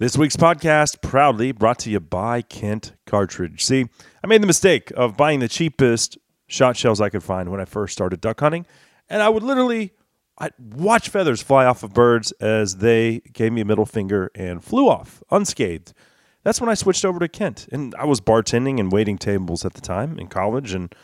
This week's podcast proudly brought to you by Kent Cartridge. See, I made the mistake of buying the cheapest shot shells I could find when I first started duck hunting, and I would literally I'd watch feathers fly off of birds as they gave me a middle finger and flew off unscathed. That's when I switched over to Kent, and I was bartending and waiting tables at the time in college, and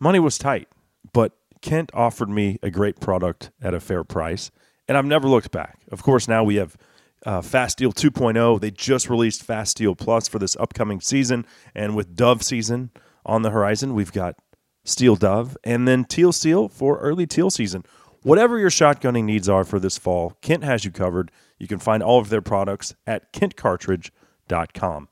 money was tight, but Kent offered me a great product at a fair price, and I've never looked back. Of course, now we have uh, Fast Steel 2.0. They just released Fast Steel Plus for this upcoming season, and with Dove season on the horizon, we've got Steel Dove and then Teal Steel for early teal season. Whatever your shotgunning needs are for this fall, Kent has you covered. You can find all of their products at kentcartridge.com.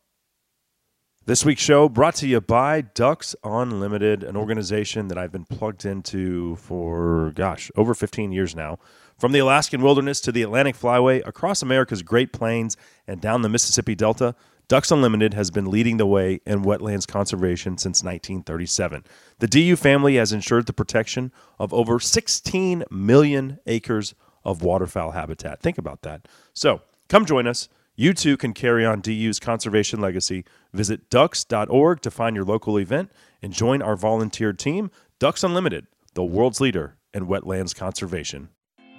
This week's show brought to you by Ducks Unlimited, an organization that I've been plugged into for, gosh, over 15 years now. From the Alaskan wilderness to the Atlantic flyway, across America's Great Plains and down the Mississippi Delta, Ducks Unlimited has been leading the way in wetlands conservation since 1937. The DU family has ensured the protection of over 16 million acres of waterfowl habitat. Think about that. So, come join us. You too can carry on DU's conservation legacy. Visit ducks.org to find your local event and join our volunteer team, Ducks Unlimited, the world's leader in wetlands conservation.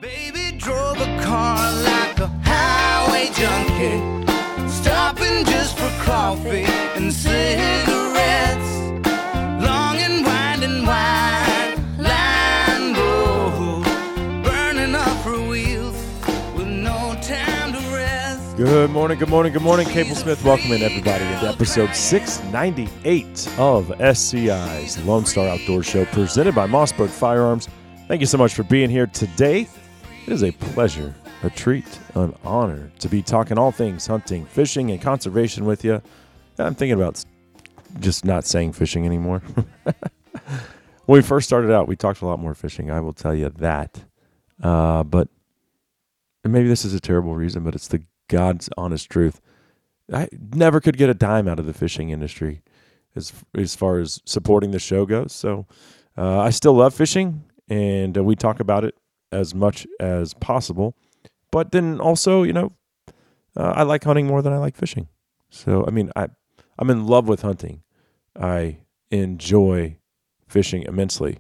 Baby drove a car like a highway junkie, stopping just for coffee and cigarettes. Long and winding wide line road, burning up her wheels with no time to rest. Good morning, good morning, good morning. Cable Smith, welcome in everybody into episode 698 of SCI's Lone Star Outdoor Show presented by Mossberg Firearms. Thank you so much for being here today. It is a pleasure, a treat, an honor to be talking all things hunting, fishing, and conservation with you. I'm thinking about just not saying fishing anymore. when we first started out, we talked a lot more fishing. I will tell you that. Uh, but maybe this is a terrible reason, but it's the God's honest truth. I never could get a dime out of the fishing industry as as far as supporting the show goes. So uh, I still love fishing, and uh, we talk about it as much as possible. But then also, you know, uh, I like hunting more than I like fishing. So I mean, I I'm in love with hunting. I enjoy fishing immensely,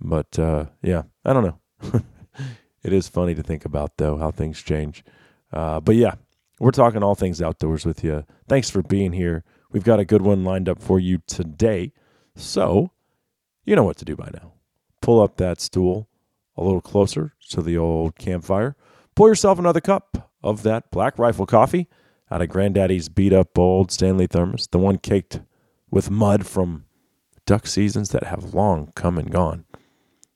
but uh, yeah, I don't know. it is funny to think about though how things change. Uh, but yeah, we're talking all things outdoors with you. Thanks for being here. We've got a good one lined up for you today. So, you know what to do by now. Pull up that stool a little closer to the old campfire. Pour yourself another cup of that black rifle coffee out of Granddaddy's beat up old Stanley thermos, the one caked with mud from duck seasons that have long come and gone.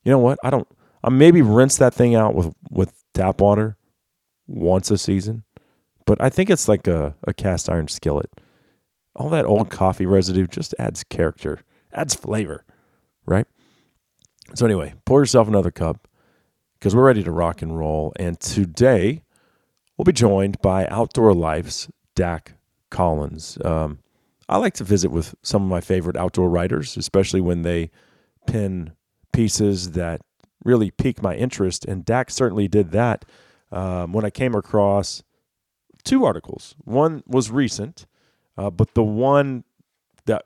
You know what? I don't. I maybe rinse that thing out with with tap water once a season, but I think it's like a, a cast iron skillet. All that old coffee residue just adds character, adds flavor, right? So anyway, pour yourself another cup because we're ready to rock and roll. And today we'll be joined by Outdoor Life's Dak Collins. Um, I like to visit with some of my favorite outdoor writers, especially when they pen pieces that really pique my interest. And Dak certainly did that um, when I came across two articles. One was recent, uh, but the one that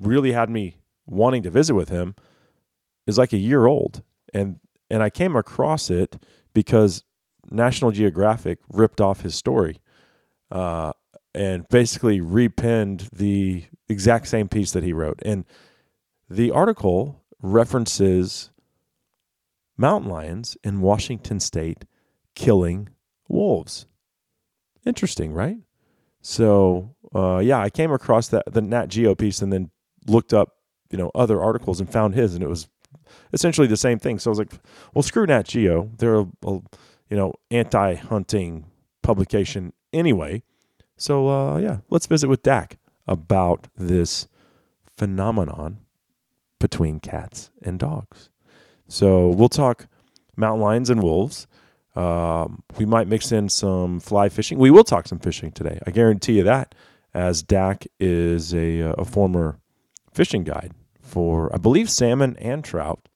really had me wanting to visit with him is like a year old, and and I came across it because National Geographic ripped off his story, uh, and basically repenned the exact same piece that he wrote, and the article references mountain lions in Washington State killing wolves. Interesting, right? So, uh, yeah, I came across that the Nat Geo piece and then looked up, you know, other articles and found his, and it was essentially the same thing. So I was like, well, screw Nat Geo. They're a, a you know anti-hunting publication anyway. So uh, yeah, let's visit with Dak about this phenomenon between cats and dogs. So we'll talk mountain lions and wolves. Um, we might mix in some fly fishing. We will talk some fishing today. I guarantee you that, as Dak is a, a former fishing guide for, I believe, salmon and trout.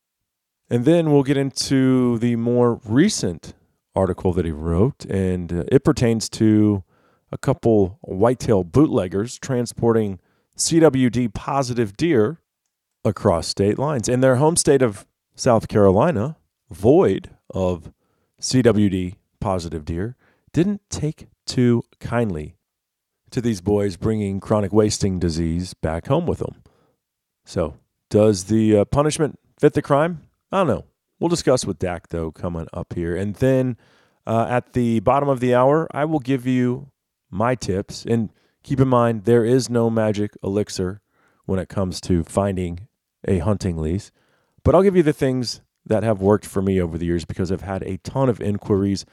And then we'll get into the more recent article that he wrote, and uh, it pertains to a couple whitetail bootleggers transporting CWD positive deer across state lines. In their home state of South Carolina, void of CWD positive deer, didn't take too kindly to these boys bringing chronic wasting disease back home with them. So, does the uh, punishment fit the crime? I don't know. We'll discuss with Dak, though, coming up here. And then uh, at the bottom of the hour, I will give you my tips. And keep in mind, there is no magic elixir when it comes to finding a hunting lease. But I'll give you the things that have worked for me over the years because I've had a ton of inquiries,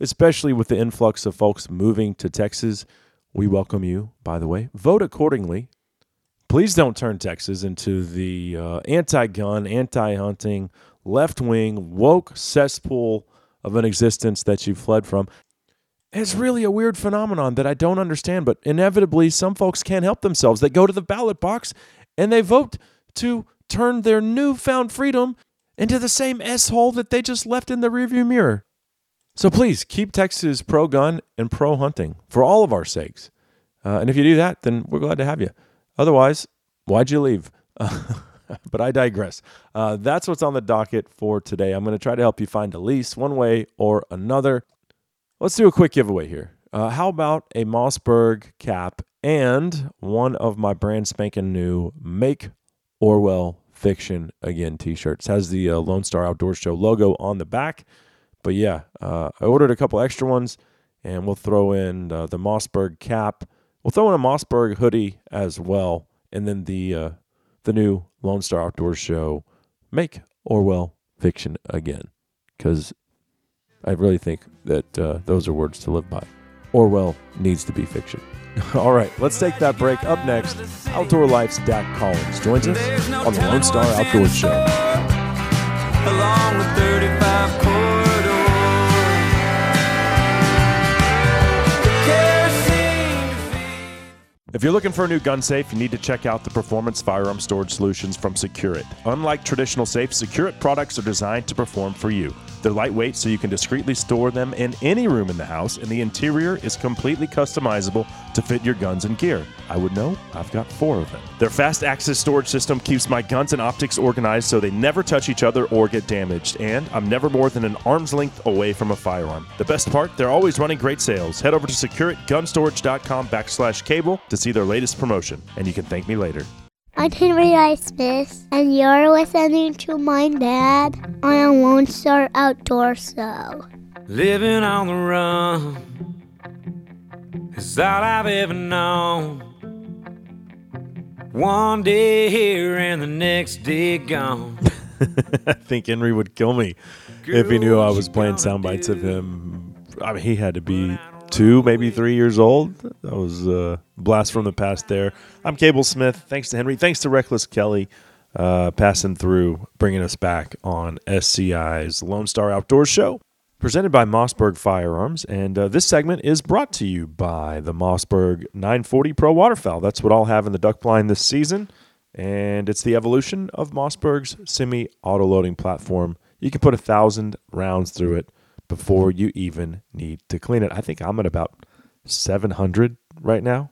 especially with the influx of folks moving to Texas. We welcome you, by the way. Vote accordingly. Please don't turn Texas into the uh, anti gun, anti hunting, left wing, woke cesspool of an existence that you fled from. It's really a weird phenomenon that I don't understand, but inevitably, some folks can't help themselves. They go to the ballot box and they vote to turn their newfound freedom into the same S hole that they just left in the rearview mirror. So please keep Texas pro gun and pro hunting for all of our sakes. Uh, and if you do that, then we're glad to have you. Otherwise, why'd you leave? but I digress. Uh, that's what's on the docket for today. I'm going to try to help you find a lease one way or another. Let's do a quick giveaway here. Uh, how about a Mossberg cap and one of my brand spanking new Make Orwell Fiction Again t shirts? Has the uh, Lone Star Outdoor Show logo on the back. But yeah, uh, I ordered a couple extra ones and we'll throw in uh, the Mossberg cap. We'll throw in a Mossberg hoodie as well. And then the uh, the new Lone Star Outdoor Show, make Orwell fiction again, because I really think that uh, those are words to live by. Orwell needs to be fiction. All right, let's take that break. Up next, Outdoor Life's Dak Collins joins us on the Lone Star Outdoor Show. If you're looking for a new gun safe, you need to check out the performance firearm storage solutions from SecureIt. Unlike traditional safes, SecureIt products are designed to perform for you. They're lightweight, so you can discreetly store them in any room in the house, and the interior is completely customizable to fit your guns and gear. I would know, I've got four of them. Their fast access storage system keeps my guns and optics organized so they never touch each other or get damaged, and I'm never more than an arm's length away from a firearm. The best part, they're always running great sales. Head over to secureitgunstorage.com backslash cable to see their latest promotion, and you can thank me later. I'm Henry I. Smith, and you're listening to my dad on a Lone Star Outdoor Show. Living on the run is all I've ever known. One day here and the next day gone. I think Henry would kill me if he knew I was playing sound bites of him. I mean, he had to be two, maybe three years old. That was a blast from the past there. I'm Cable Smith. Thanks to Henry. Thanks to Reckless Kelly uh, passing through, bringing us back on SCI's Lone Star Outdoor Show. Presented by Mossberg Firearms, and uh, this segment is brought to you by the Mossberg 940 Pro Waterfowl. That's what I'll have in the duck blind this season and it's the evolution of Mossberg's semi auto loading platform. You can put a thousand rounds through it before you even need to clean it. I think I'm at about 700 right now.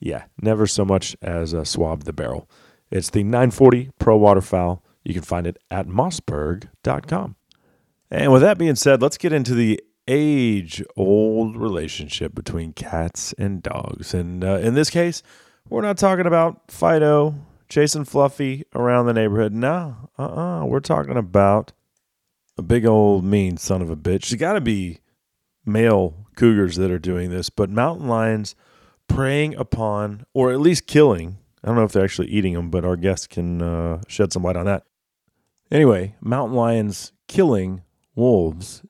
Yeah, never so much as uh, swab the barrel. It's the 940 Pro Waterfowl. You can find it at mossberg.com. And with that being said, let's get into the age old relationship between cats and dogs. And uh, in this case, we're not talking about Fido chasing Fluffy around the neighborhood. No, uh uh-uh. uh. we are talking about a big old mean son of a bitch. There's got to be male cougars that are doing this, but mountain lions preying upon, or at least killing, I don't know if they're actually eating them, but our guests can uh, shed some light on that. Anyway, mountain lions killing wolves.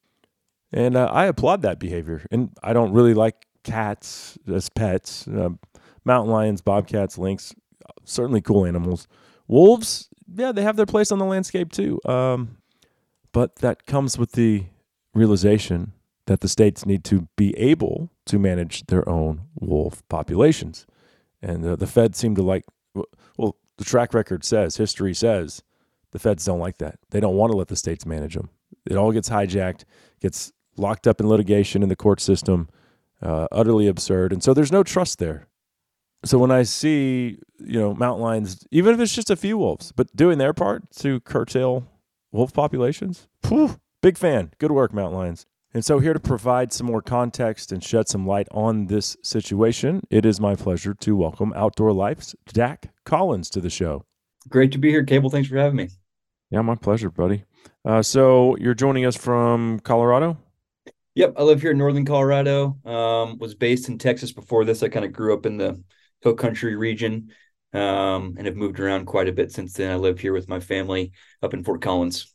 And uh, I applaud that behavior. And I don't really like cats as pets. Uh, mountain lions, bobcats, lynx, certainly cool animals. Wolves, yeah, they have their place on the landscape too. Um, but that comes with the realization that the states need to be able to manage their own wolf populations. And uh, the Fed seem to like, well, the track record says, history says, the feds don't like that. They don't want to let the states manage them. It all gets hijacked, gets locked up in litigation in the court system, uh, utterly absurd. And so there's no trust there. So when I see, you know, mountain lions, even if it's just a few wolves, but doing their part to curtail wolf populations, big fan. Good work, Mount lions. And so, here to provide some more context and shed some light on this situation, it is my pleasure to welcome Outdoor Life's Dak Collins to the show. Great to be here, Cable. Thanks for having me. Yeah, my pleasure, buddy. Uh, so, you're joining us from Colorado? Yep, I live here in Northern Colorado. Um, was based in Texas before this. I kind of grew up in the Hill Country region um, and have moved around quite a bit since then. I live here with my family up in Fort Collins.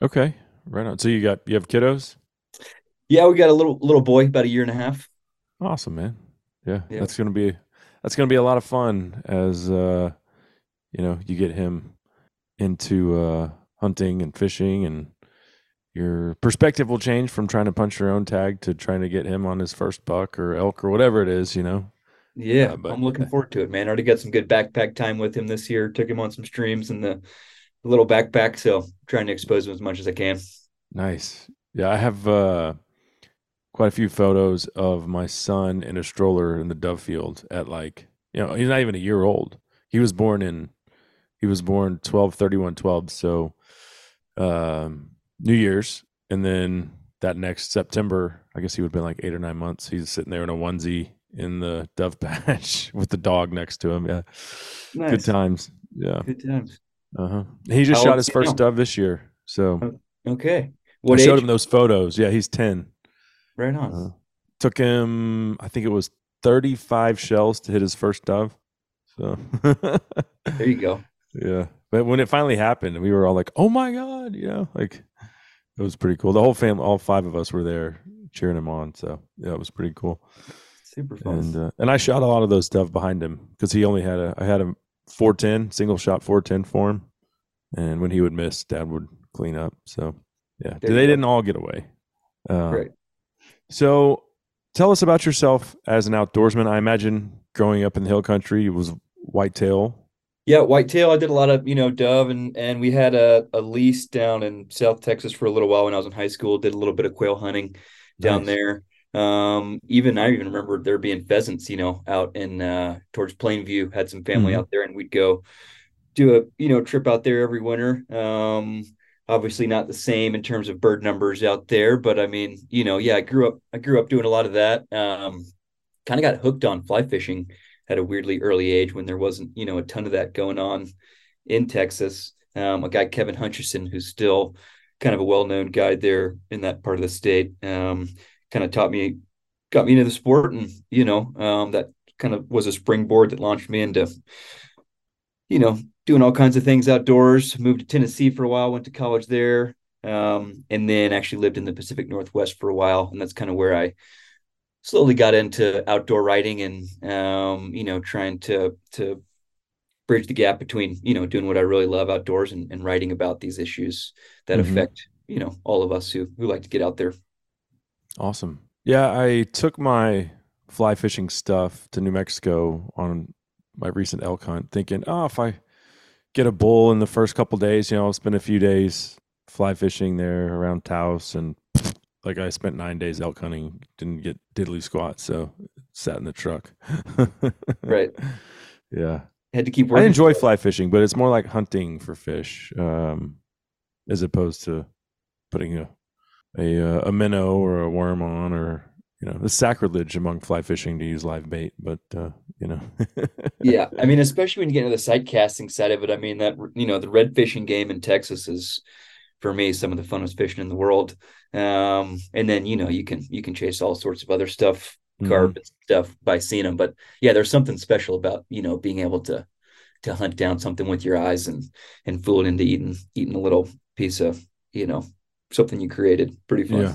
Okay, right on. So you got you have kiddos? Yeah, we got a little little boy, about a year and a half. Awesome, man. Yeah, yeah. that's gonna be that's gonna be a lot of fun as uh, you know you get him into uh, hunting and fishing, and your perspective will change from trying to punch your own tag to trying to get him on his first buck or elk or whatever it is. You know. Yeah, uh, but, I'm looking forward to it, man. I already got some good backpack time with him this year. Took him on some streams in the, the little backpack, so trying to expose him as much as I can. Nice. Yeah, I have uh quite a few photos of my son in a stroller in the dove field at like you know he's not even a year old he was born in he was born 12 31 12 so um new year's and then that next september i guess he would have been like eight or nine months he's sitting there in a onesie in the dove patch with the dog next to him yeah nice. good times yeah good times uh-huh he just How shot his first now? dove this year so okay what I showed him those photos yeah he's 10 Right on. Uh, took him, I think it was 35 shells to hit his first dove. So there you go. Yeah. But when it finally happened, we were all like, oh my God, you know, like it was pretty cool. The whole family, all five of us were there cheering him on. So yeah, it was pretty cool. Super fun. And, uh, and I shot a lot of those dove behind him because he only had a, I had a 410, single shot 410 for him. And when he would miss, dad would clean up. So yeah, there they didn't all get away. Uh, Great. So tell us about yourself as an outdoorsman. I imagine growing up in the hill country was whitetail. Yeah, whitetail. I did a lot of, you know, dove and and we had a, a lease down in South Texas for a little while when I was in high school. Did a little bit of quail hunting down nice. there. Um, even I even remember there being pheasants, you know, out in uh towards Plainview, had some family mm-hmm. out there and we'd go do a, you know, trip out there every winter. Um obviously not the same in terms of bird numbers out there but i mean you know yeah i grew up i grew up doing a lot of that um kind of got hooked on fly fishing at a weirdly early age when there wasn't you know a ton of that going on in texas um a guy kevin hutchison who's still kind of a well-known guide there in that part of the state um kind of taught me got me into the sport and you know um that kind of was a springboard that launched me into you know doing all kinds of things outdoors. Moved to Tennessee for a while, went to college there, um, and then actually lived in the Pacific Northwest for a while. And that's kind of where I slowly got into outdoor writing and um, you know trying to to bridge the gap between you know doing what I really love outdoors and, and writing about these issues that mm-hmm. affect you know all of us who who like to get out there. Awesome. Yeah, I took my fly fishing stuff to New Mexico on my recent elk hunt, thinking, oh, if I get a bull in the first couple days. You know, I'll spend a few days fly fishing there around Taos, and like I spent nine days elk hunting, didn't get diddly squat, so sat in the truck. right. Yeah. Had to keep working. I enjoy fly fishing, but it's more like hunting for fish, um, as opposed to putting a a a minnow or a worm on or you know, it's sacrilege among fly fishing to use live bait, but uh, you know. yeah, I mean, especially when you get into the sight casting side of it. I mean, that you know, the red fishing game in Texas is, for me, some of the funnest fishing in the world. Um, and then you know, you can you can chase all sorts of other stuff, carp mm-hmm. stuff by seeing them. But yeah, there's something special about you know being able to to hunt down something with your eyes and and fool it into eating eating a little piece of you know something you created. Pretty fun. Yeah.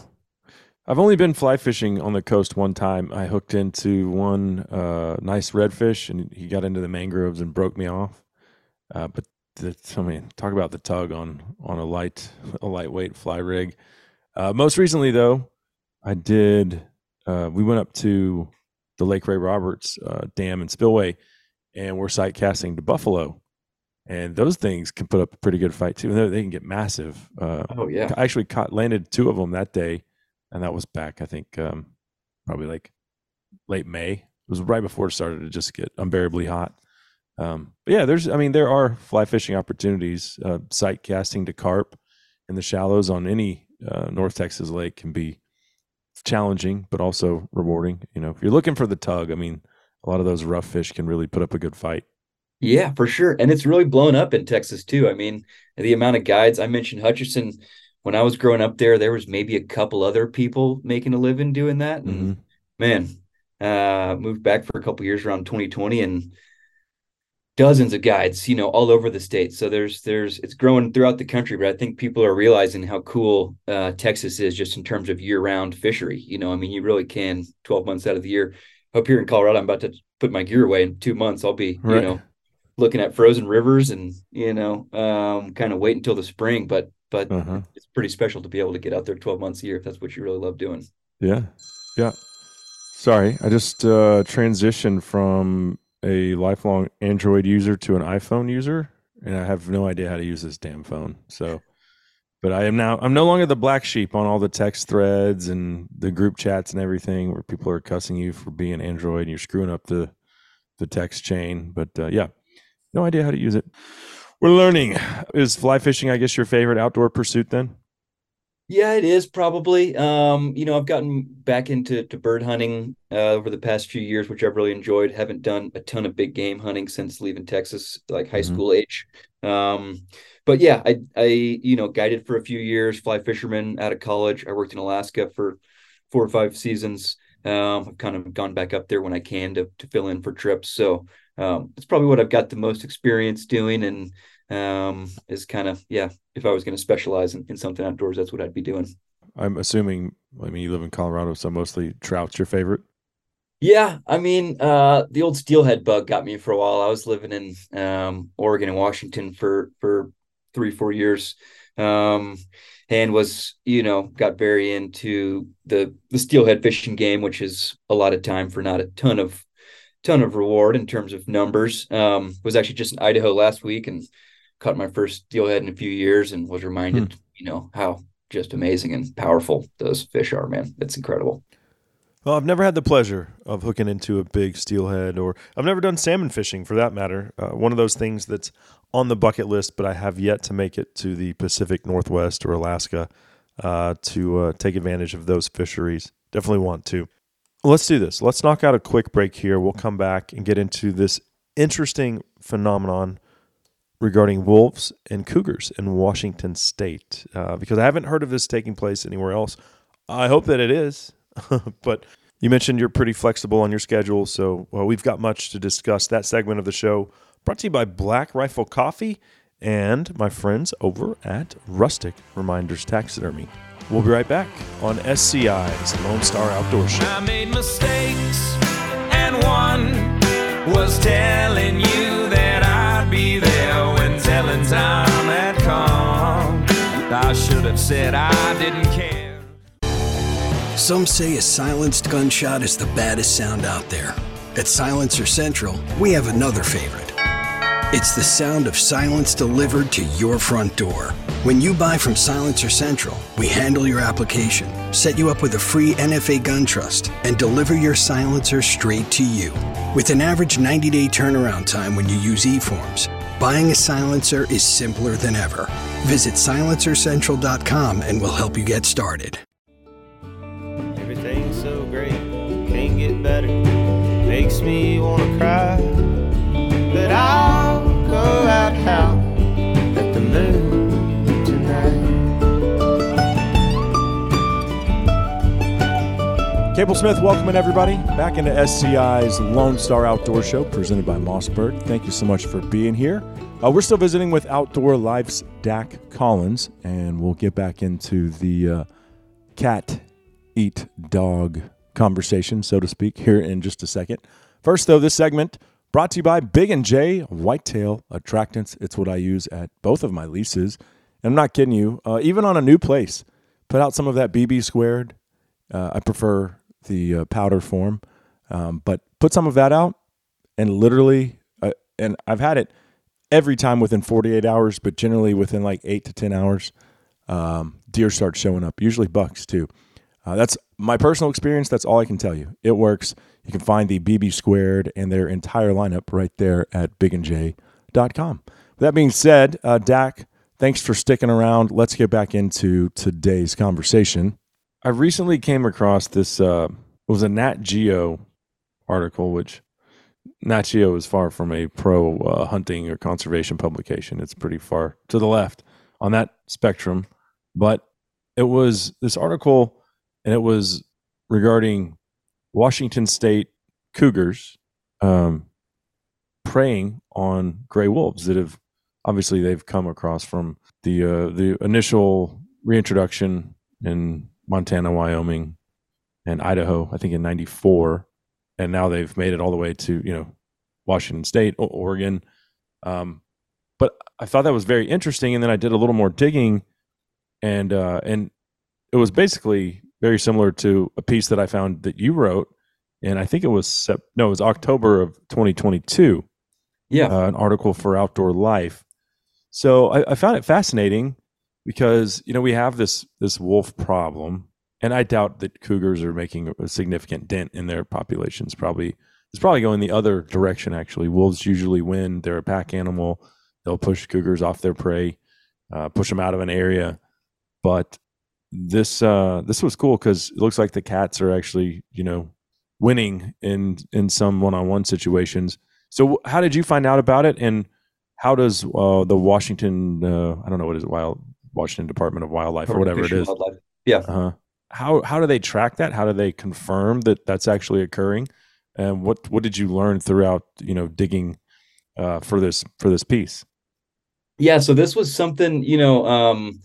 I've only been fly fishing on the coast one time. I hooked into one uh, nice redfish, and he got into the mangroves and broke me off. Uh, but the, I mean, talk about the tug on on a light a lightweight fly rig. Uh, most recently, though, I did. Uh, we went up to the Lake Ray Roberts uh, Dam and Spillway, and we're sight casting to buffalo. And those things can put up a pretty good fight too. They, they can get massive. Uh, oh yeah! I actually caught landed two of them that day and that was back I think um, probably like late May. It was right before it started to just get unbearably hot. Um, but yeah, there's, I mean, there are fly fishing opportunities. Uh, sight casting to carp in the shallows on any uh, North Texas lake can be challenging, but also rewarding. You know, if you're looking for the tug, I mean, a lot of those rough fish can really put up a good fight. Yeah, for sure. And it's really blown up in Texas too. I mean, the amount of guides I mentioned Hutchinson when I was growing up there, there was maybe a couple other people making a living doing that. And mm-hmm. man, uh moved back for a couple years around 2020 and dozens of guides, you know, all over the state. So there's there's it's growing throughout the country, but I think people are realizing how cool uh, Texas is just in terms of year-round fishery. You know, I mean, you really can 12 months out of the year. Up here in Colorado, I'm about to put my gear away in two months. I'll be, right. you know, looking at frozen rivers and you know um, kind of wait until the spring but but uh-huh. it's pretty special to be able to get out there 12 months a year if that's what you really love doing. Yeah. Yeah. Sorry i just uh transitioned from a lifelong android user to an iphone user and i have no idea how to use this damn phone so. But i am now i'm no longer the black sheep on all the text threads and the group chats and everything where people are cussing you for being android and you're screwing up the the text chain but uh, yeah no idea how to use it. We're learning. Is fly fishing, I guess, your favorite outdoor pursuit then? Yeah, it is probably. Um, you know, I've gotten back into to bird hunting uh, over the past few years, which I've really enjoyed. Haven't done a ton of big game hunting since leaving Texas, like high mm-hmm. school age. Um, but yeah, I I you know guided for a few years, fly fisherman out of college. I worked in Alaska for four or five seasons. Um, I've kind of gone back up there when I can to to fill in for trips. So um, it's probably what I've got the most experience doing, and um, is kind of yeah. If I was going to specialize in, in something outdoors, that's what I'd be doing. I'm assuming. I mean, you live in Colorado, so mostly trout's your favorite. Yeah, I mean, uh, the old steelhead bug got me for a while. I was living in um, Oregon and Washington for for three, four years, um, and was you know got very into the the steelhead fishing game, which is a lot of time for not a ton of ton of reward in terms of numbers. Um, was actually just in Idaho last week and caught my first steelhead in a few years and was reminded, hmm. you know, how just amazing and powerful those fish are, man. It's incredible. Well, I've never had the pleasure of hooking into a big steelhead, or I've never done salmon fishing for that matter. Uh, one of those things that's on the bucket list, but I have yet to make it to the Pacific Northwest or Alaska uh, to uh, take advantage of those fisheries. Definitely want to. Let's do this. Let's knock out a quick break here. We'll come back and get into this interesting phenomenon regarding wolves and cougars in Washington state uh, because I haven't heard of this taking place anywhere else. I hope that it is, but you mentioned you're pretty flexible on your schedule, so we've got much to discuss. That segment of the show brought to you by Black Rifle Coffee and my friends over at Rustic Reminders Taxidermy. We'll be right back on SCI's Lone Star Outdoor Show. I made mistakes, and one was telling you that I'd be there when telling time had come. I should have said I didn't care. Some say a silenced gunshot is the baddest sound out there. At Silencer Central, we have another favorite. It's the sound of silence delivered to your front door. When you buy from Silencer Central, we handle your application, set you up with a free NFA gun trust, and deliver your silencer straight to you. With an average 90 day turnaround time when you use eForms, buying a silencer is simpler than ever. Visit silencercentral.com and we'll help you get started. Everything's so great, can't get better, makes me want to cry. But I'll Cable Smith, welcoming everybody back into SCI's Lone Star Outdoor Show presented by Mossberg. Thank you so much for being here. Uh, we're still visiting with Outdoor Life's Dak Collins, and we'll get back into the uh, cat eat dog conversation, so to speak, here in just a second. First, though, this segment brought to you by Big and J Whitetail Attractants. It's what I use at both of my leases. And I'm not kidding you, uh, even on a new place, put out some of that BB squared. Uh, I prefer the uh, powder form. Um, but put some of that out, and literally, uh, and I've had it every time within 48 hours, but generally within like eight to 10 hours, um, deer start showing up, usually bucks too. Uh, that's my personal experience. That's all I can tell you. It works. You can find the BB squared and their entire lineup right there at bigandj.com. With that being said, uh, Dak, thanks for sticking around. Let's get back into today's conversation. I recently came across this. Uh, it was a Nat Geo article, which Nat Geo is far from a pro uh, hunting or conservation publication. It's pretty far to the left on that spectrum. But it was this article, and it was regarding Washington State Cougars um, preying on gray wolves that have obviously they've come across from the uh, the initial reintroduction in Montana, Wyoming, and Idaho. I think in '94 and now they've made it all the way to you know Washington State, Oregon. Um, but I thought that was very interesting, and then I did a little more digging, and uh, and it was basically very similar to a piece that I found that you wrote, and I think it was sep- no, it was October of 2022. Yeah, uh, an article for Outdoor Life. So I, I found it fascinating because you know we have this this wolf problem and I doubt that cougars are making a significant dent in their populations. Probably it's probably going the other direction. Actually, wolves usually win. They're a pack animal. They'll push cougars off their prey, uh, push them out of an area. But this uh, this was cool because it looks like the cats are actually you know winning in in some one on one situations. So how did you find out about it, and how does uh, the Washington uh, I don't know what is it wild Washington Department of Wildlife or whatever it is? Wildlife. Yeah. Uh-huh how how do they track that? How do they confirm that that's actually occurring? And what what did you learn throughout you know digging uh, for this for this piece? Yeah, so this was something you know. Um,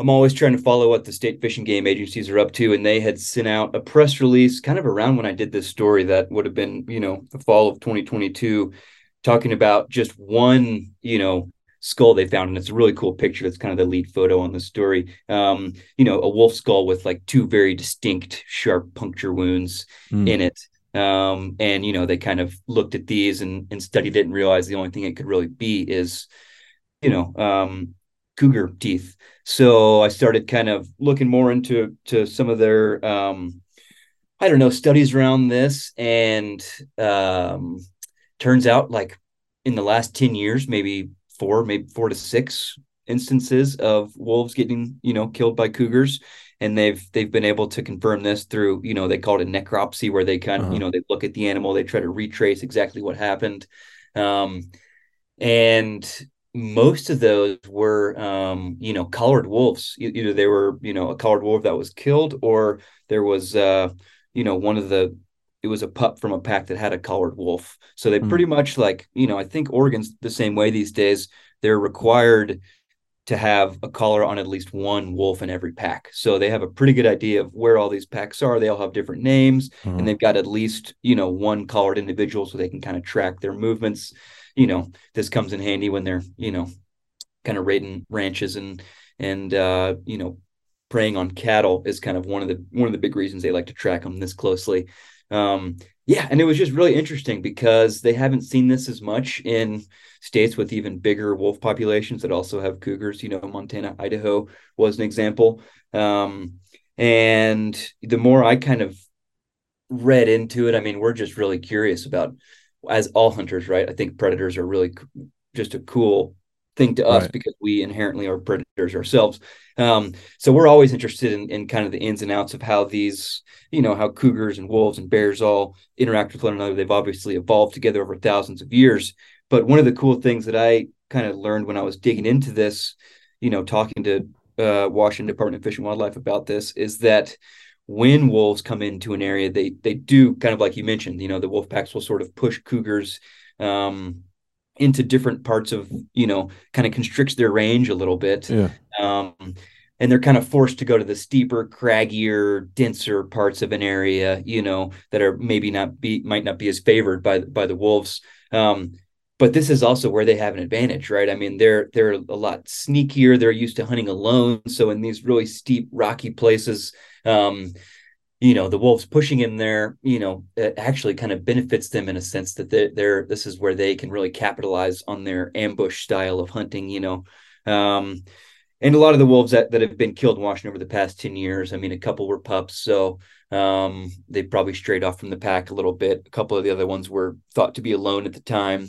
I'm always trying to follow what the state fish and game agencies are up to, and they had sent out a press release kind of around when I did this story. That would have been you know the fall of 2022, talking about just one you know skull they found, and it's a really cool picture. It's kind of the lead photo on the story. Um, you know, a wolf skull with like two very distinct sharp puncture wounds mm. in it. Um, and you know, they kind of looked at these and, and studied it and realized the only thing it could really be is, you know, um, cougar teeth. So I started kind of looking more into to some of their um, I don't know studies around this, and um, turns out like in the last 10 years, maybe four, maybe four to six instances of wolves getting, you know, killed by cougars. And they've they've been able to confirm this through, you know, they call it a necropsy, where they kind of, uh-huh. you know, they look at the animal, they try to retrace exactly what happened. Um, and most of those were um, you know collared wolves either they were you know a collared wolf that was killed or there was uh, you know one of the it was a pup from a pack that had a collared wolf. So they mm. pretty much like, you know, I think Oregon's the same way these days. They're required to have a collar on at least one wolf in every pack. So they have a pretty good idea of where all these packs are. They all have different names mm. and hmm. they've got at least, you know, one collared individual so they can kind of track their movements. You know, this comes in handy when they're, you know, kind of raiding ranches and and uh, you know, preying on cattle is kind of one of the one of the big reasons they like to track them this closely um, yeah, and it was just really interesting because they haven't seen this as much in states with even bigger wolf populations that also have cougars. You know, Montana, Idaho was an example. Um, and the more I kind of read into it, I mean, we're just really curious about, as all hunters, right? I think predators are really just a cool thing to us right. because we inherently are predators ourselves. Um, so we're always interested in, in kind of the ins and outs of how these, you know, how cougars and wolves and bears all interact with one another. They've obviously evolved together over thousands of years. But one of the cool things that I kind of learned when I was digging into this, you know, talking to uh, Washington Department of Fish and Wildlife about this, is that when wolves come into an area, they they do kind of like you mentioned, you know, the wolf packs will sort of push cougars. Um, into different parts of you know kind of constricts their range a little bit yeah. um, and they're kind of forced to go to the steeper craggier denser parts of an area you know that are maybe not be might not be as favored by by the wolves um, but this is also where they have an advantage right i mean they're they're a lot sneakier they're used to hunting alone so in these really steep rocky places um, you know the wolves pushing in there you know it actually kind of benefits them in a sense that they're, they're this is where they can really capitalize on their ambush style of hunting you know um, and a lot of the wolves that, that have been killed in Washington over the past 10 years, I mean, a couple were pups. So um, they probably strayed off from the pack a little bit. A couple of the other ones were thought to be alone at the time.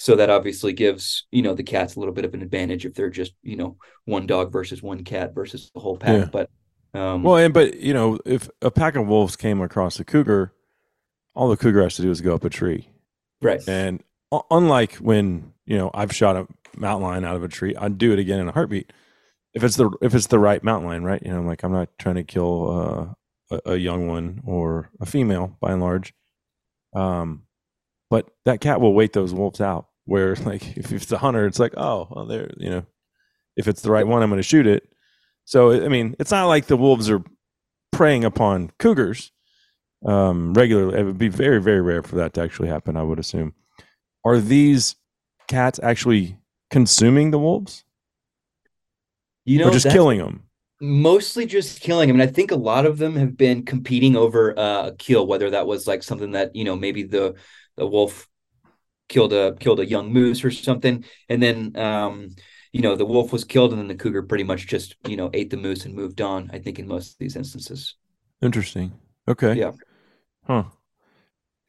So that obviously gives, you know, the cats a little bit of an advantage if they're just, you know, one dog versus one cat versus the whole pack. Yeah. But um, Well, and but you know, if a pack of wolves came across a cougar, all the cougar has to do is go up a tree. right. And unlike when you know I've shot a mountain lion out of a tree, I'd do it again in a heartbeat. If it's the if it's the right mountain lion, right? You know, I'm like I'm not trying to kill uh, a, a young one or a female by and large. Um, but that cat will wait those wolves out. Where like if it's a hunter, it's like oh, well, there you know, if it's the right one, I'm going to shoot it. So I mean, it's not like the wolves are preying upon cougars um, regularly. It would be very, very rare for that to actually happen. I would assume. Are these cats actually consuming the wolves, You know, or just killing them? mostly just killing them. And I think a lot of them have been competing over uh, a kill, whether that was like something that, you know, maybe the, the wolf killed a killed a young moose or something. And then um, you know, the wolf was killed and then the cougar pretty much just, you know, ate the moose and moved on, I think in most of these instances. Interesting. Okay. Yeah. Huh.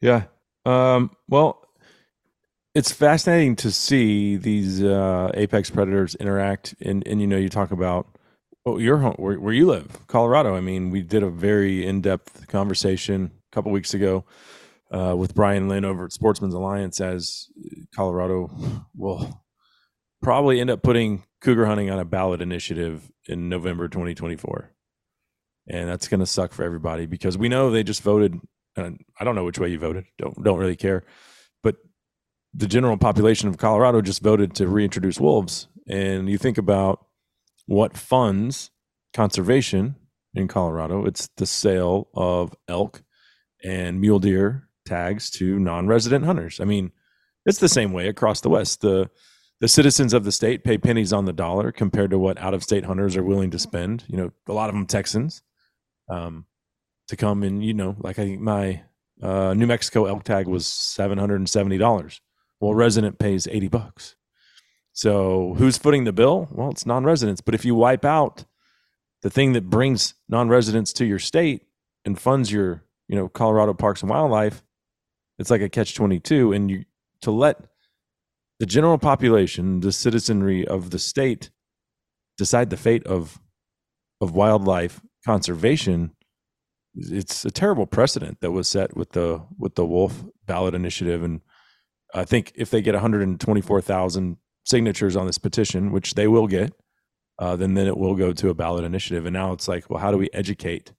Yeah. Um, well, it's fascinating to see these uh, apex predators interact, and and you know, you talk about oh, your home where, where you live, Colorado. I mean, we did a very in depth conversation a couple weeks ago uh, with Brian Lynn over at Sportsmen's Alliance, as Colorado will probably end up putting cougar hunting on a ballot initiative in November 2024 and that's going to suck for everybody because we know they just voted. And I don't know which way you voted. Don't don't really care, but the general population of Colorado just voted to reintroduce wolves. And you think about what funds conservation in Colorado. It's the sale of elk and mule deer tags to non-resident hunters. I mean, it's the same way across the West. The the citizens of the state pay pennies on the dollar compared to what out-of-state hunters are willing to spend. You know, a lot of them Texans um, to come and you know, like I think my uh, New Mexico elk tag was seven hundred and seventy dollars. Well, resident pays eighty bucks. So who's footing the bill? Well, it's non-residents. But if you wipe out the thing that brings non-residents to your state and funds your, you know, Colorado Parks and Wildlife, it's like a catch twenty-two. And you to let the general population, the citizenry of the state, decide the fate of of wildlife conservation it's a terrible precedent that was set with the with the wolf ballot initiative. And i think if they get 124000 signatures on this petition which they will get uh, then then it will go to a ballot initiative. And now it's like well how do we educate?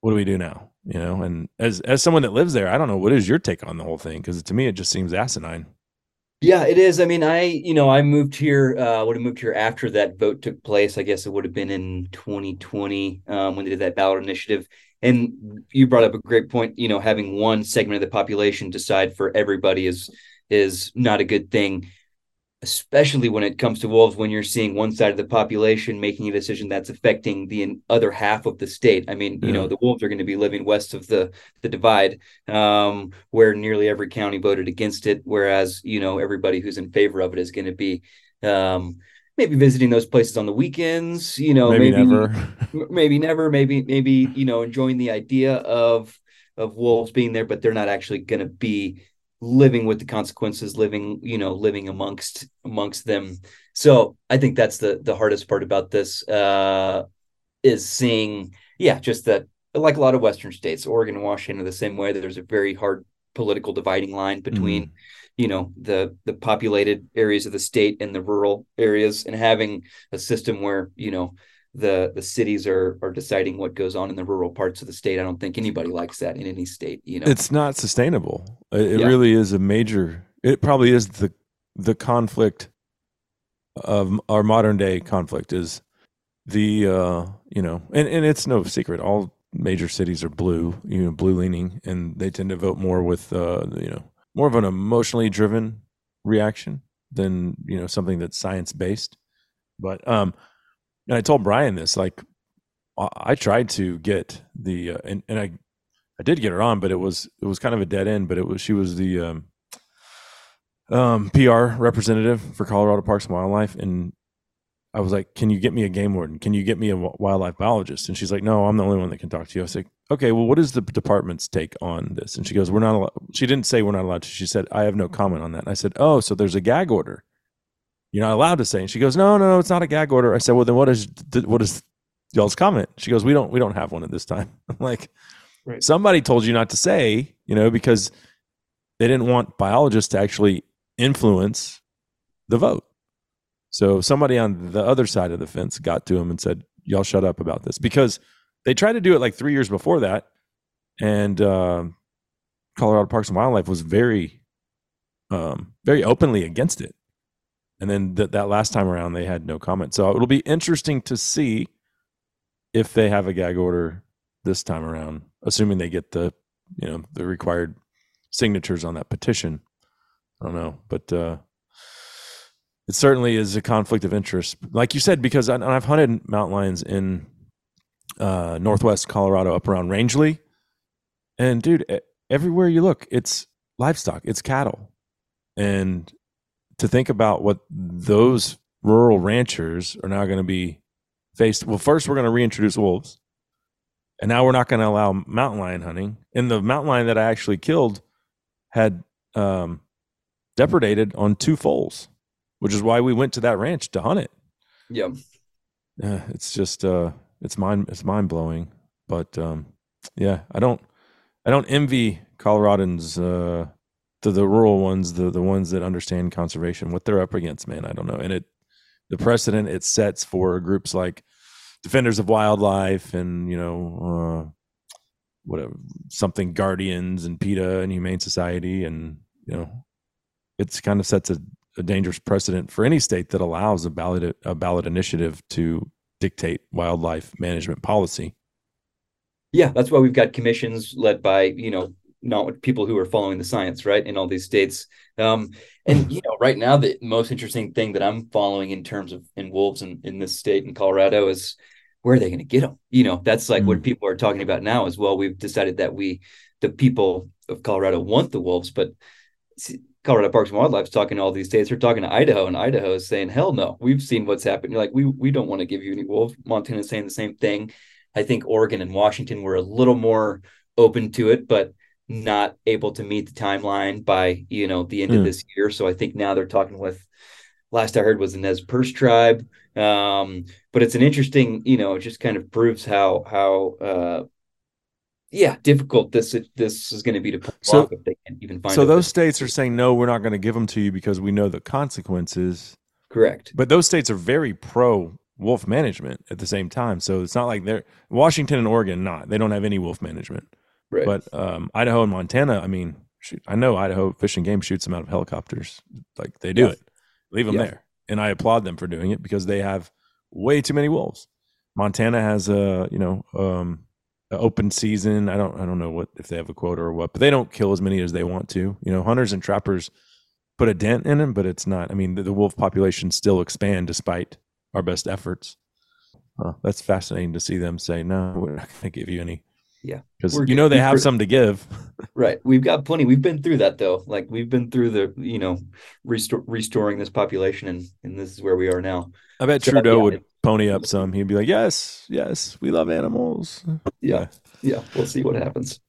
What do we do now you know and as as someone that lives there i don't know what is your take on the whole thing because to me it just seems asinine Yeah, it is. I mean, I, you know, I moved here, uh, would have moved here after that vote took place. I guess it would have been in 2020 um, when they did that ballot initiative. And you brought up a great point, you know, having one segment of the population decide for everybody is is not a good thing, especially when it comes to wolves, when you're seeing one side of the population making a decision that's affecting the other half of the state. I mean, you know, the wolves are going to be living west of the the divide, um, where nearly every county voted against it, whereas you know everybody who's in favor of it is going to be um, maybe visiting those places on the weekends. You know, maybe, maybe never maybe never, maybe maybe you know enjoying the idea of of wolves being there, but they're not actually going to be living with the consequences, living you know living amongst amongst them. So I think that's the the hardest part about this uh, is seeing, yeah, just that like a lot of Western states, Oregon and Washington are the same way. There's a very hard political dividing line between you know the the populated areas of the state and the rural areas and having a system where you know the the cities are are deciding what goes on in the rural parts of the state i don't think anybody likes that in any state you know it's not sustainable. It, Yeah. really is a major. It probably is the the conflict of our modern day conflict is the uh you know and and it's no secret all major cities are blue you know blue leaning and they tend to vote more with uh you know more of an emotionally driven reaction than you know something that's science based but um and i told brian this like i tried to get the uh, and, and i I did get her on, but it was it was kind of a dead end. But it was she was the um, um, PR representative for Colorado Parks and Wildlife, and I was like, "Can you get me a game warden? Can you get me a wildlife biologist?" And she's like, "No, I'm the only one that can talk to you." I was like, "Okay, well, what is the department's take on this?" And she goes, "We're not allowed." She didn't say we're not allowed to. She said, "I have no comment on that." And I said, "Oh, so there's a gag order. You're not allowed to say." And she goes, "No, no, no, it's not a gag order." I said, "Well, then what is what is y'all's comment?" She goes, "We don't we don't have one at this time." I'm like, Right. somebody told you not to say, you know, because they didn't want biologists to actually influence the vote. So somebody on the other side of the fence got to him and said, "Y'all shut up about this," because they tried to do it like three years before that, and uh, Colorado Parks and Wildlife was very, um, very openly against it. And then th- that last time around, they had no comment. So it'll be interesting to see if they have a gag order this time around, assuming they get the, you know, the required signatures on that petition. I don't know, but uh, it certainly is a conflict of interest, like you said, because I, I've hunted mountain lions in uh, northwest Colorado, up around Rangely, and dude, everywhere you look, it's livestock, it's cattle, and to think about what those rural ranchers are now going to be faced. Well, first we're going to reintroduce wolves, and now we're not going to allow mountain lion hunting. And the mountain lion that I actually killed had um, depredated on two foals, which is why we went to that ranch to hunt it. Yeah. Yeah, it's just uh, it's mind it's mind blowing. But um, yeah, I don't I don't envy Coloradans, uh, the the rural ones, the the ones that understand conservation, what they're up against, man. I don't know, and it the precedent it sets for groups like Defenders of Wildlife and you know uh, whatever something Guardians and PETA and Humane Society, and you know it's kind of sets a, a dangerous precedent for any state that allows a ballot a ballot initiative to dictate wildlife management policy. Yeah, that's why we've got commissions led by, you know, not people who are following the science, right, in all these states. Um, and you know, right now, the most interesting thing that I'm following in terms of in wolves in, in this state in Colorado is where are they going to get them? You know, that's like what people are talking about now as well. We've decided that we, the people of Colorado, want the wolves, but see, Colorado Parks and Wildlife is talking to all these states. They're talking to Idaho, and Idaho is saying, "Hell no, we've seen what's happened. You're like, we we don't want to give you any wolves." Montana's saying the same thing. I think Oregon and Washington were a little more open to it, but not able to meet the timeline by you know the end Mm. of this year. So I think now they're talking with. Last I heard was the Nez Perce tribe, um, but it's an interesting, you know, it just kind of proves how how uh, yeah difficult this this is going to be to So- if they can even find. So those states are saying no, we're not going to give them to you because we know the consequences. correct. But those states are very pro wolf management at the same time. So it's not like they're Washington and Oregon not. They don't have any wolf management. Right. But um, Idaho and Montana, I mean, shoot, I know Idaho Fish and Game shoots them out of helicopters. Like they do it. Leave them there. And I applaud them for doing it because they have way too many wolves. Montana has a, you know, um, open season. I don't I don't know what if they have a quota or what, but they don't kill as many as they want to. You know, hunters and trappers put a dent in them, but it's not. I mean, the, the wolf population still expand despite our best efforts. Huh, that's fascinating to see them say, "No, we're not going to give you any." Yeah. because you know they have some to give. Right. We've got plenty. We've been through that though. Like we've been through the, you know, restor- restoring this population and and this is where we are now. I bet So, Trudeau yeah, would pony up some. He'd be like, "Yes, yes, we love animals." Yeah. Yeah. We'll see what happens.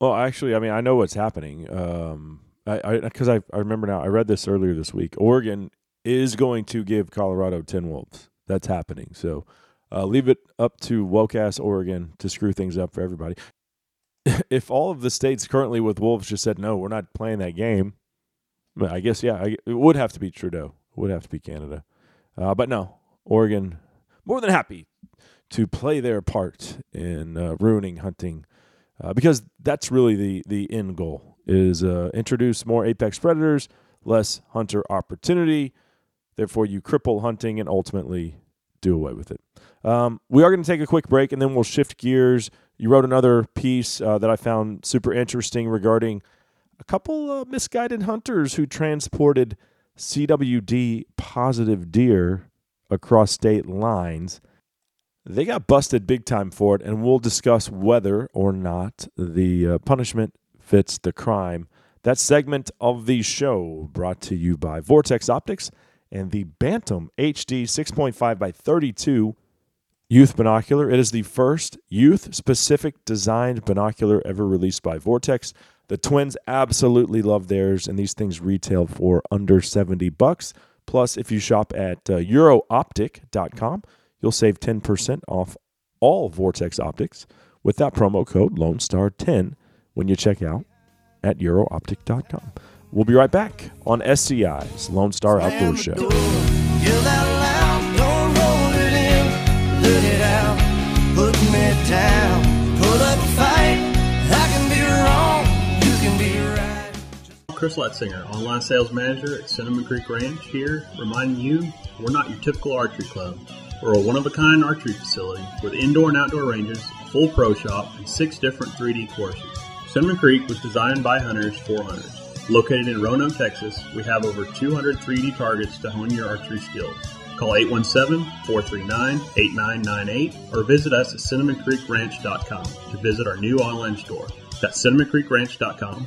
Well, actually, I mean, I know what's happening. Um, I because I, I remember now. I read this earlier this week. Oregon is going to give Colorado ten wolves. That's happening. So uh, leave it up to woke Oregon to screw things up for everybody. if all of the states currently with wolves just said no, we're not playing that game. I guess yeah, I, it would have to be Trudeau. It would have to be Canada. Uh, but no, Oregon more than happy to play their part in uh, ruining hunting uh, because that's really the the end goal is uh, introduce more apex predators, less hunter opportunity. Therefore, you cripple hunting and ultimately do away with it. Um, we are going to take a quick break and then we'll shift gears. You wrote another piece uh, that I found super interesting regarding a couple misguided hunters who transported CWD positive deer across state lines. They got busted big time for it, and we'll discuss whether or not the uh, punishment fits the crime. That segment of the show brought to you by Vortex Optics and the Bantam HD 6.5 by 32 youth binocular. It is the first youth specific designed binocular ever released by Vortex. The twins absolutely love theirs, and these things retail for under 70 bucks. Plus, if you shop at uh, eurooptic.com, you'll save 10% off all Vortex optics with that promo code Lone Star 10 when you check out at eurooptic.com. We'll be right back on SCI's Lone Star Outdoor Show. Put me down, up a fight. I can be wrong, you can be right. Chris Letzinger, online sales manager at Cinnamon Creek Ranch here, reminding you we're not your typical archery club. We're a one of a kind archery facility with indoor and outdoor ranges, a full pro shop, and six different 3D courses. Cinnamon Creek was designed by hunters for hunters. Located in Roanoke, Texas, we have over 200 3D targets to hone your archery skills. Call 817-439-8998 or visit us at cinnamoncreekranch.com to visit our new online store. That's cinnamoncreekranch.com.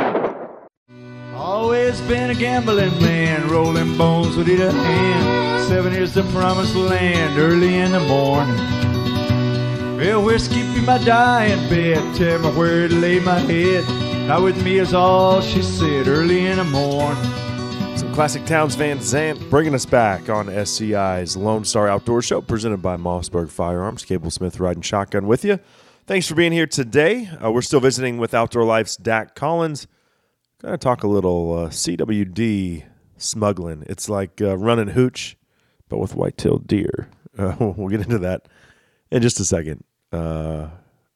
Always been a gambling man, rolling bones with either hand. Seven years to promised land, early in the morning. Well, whiskey be my dying bed, tell me where to lay my head. Not with me is all she said, early in the morning. Some classic Townes Van Zandt bringing us back on SCI's Lone Star Outdoor Show, presented by Mossberg Firearms. Cable Smith riding shotgun with you. Thanks for being here today. Uh, we're still visiting with Outdoor Life's Dac Collins. To talk a little uh, CWD smuggling. It's like uh, running hooch, but with white-tailed deer. Uh, we'll get into that in just a second. Uh,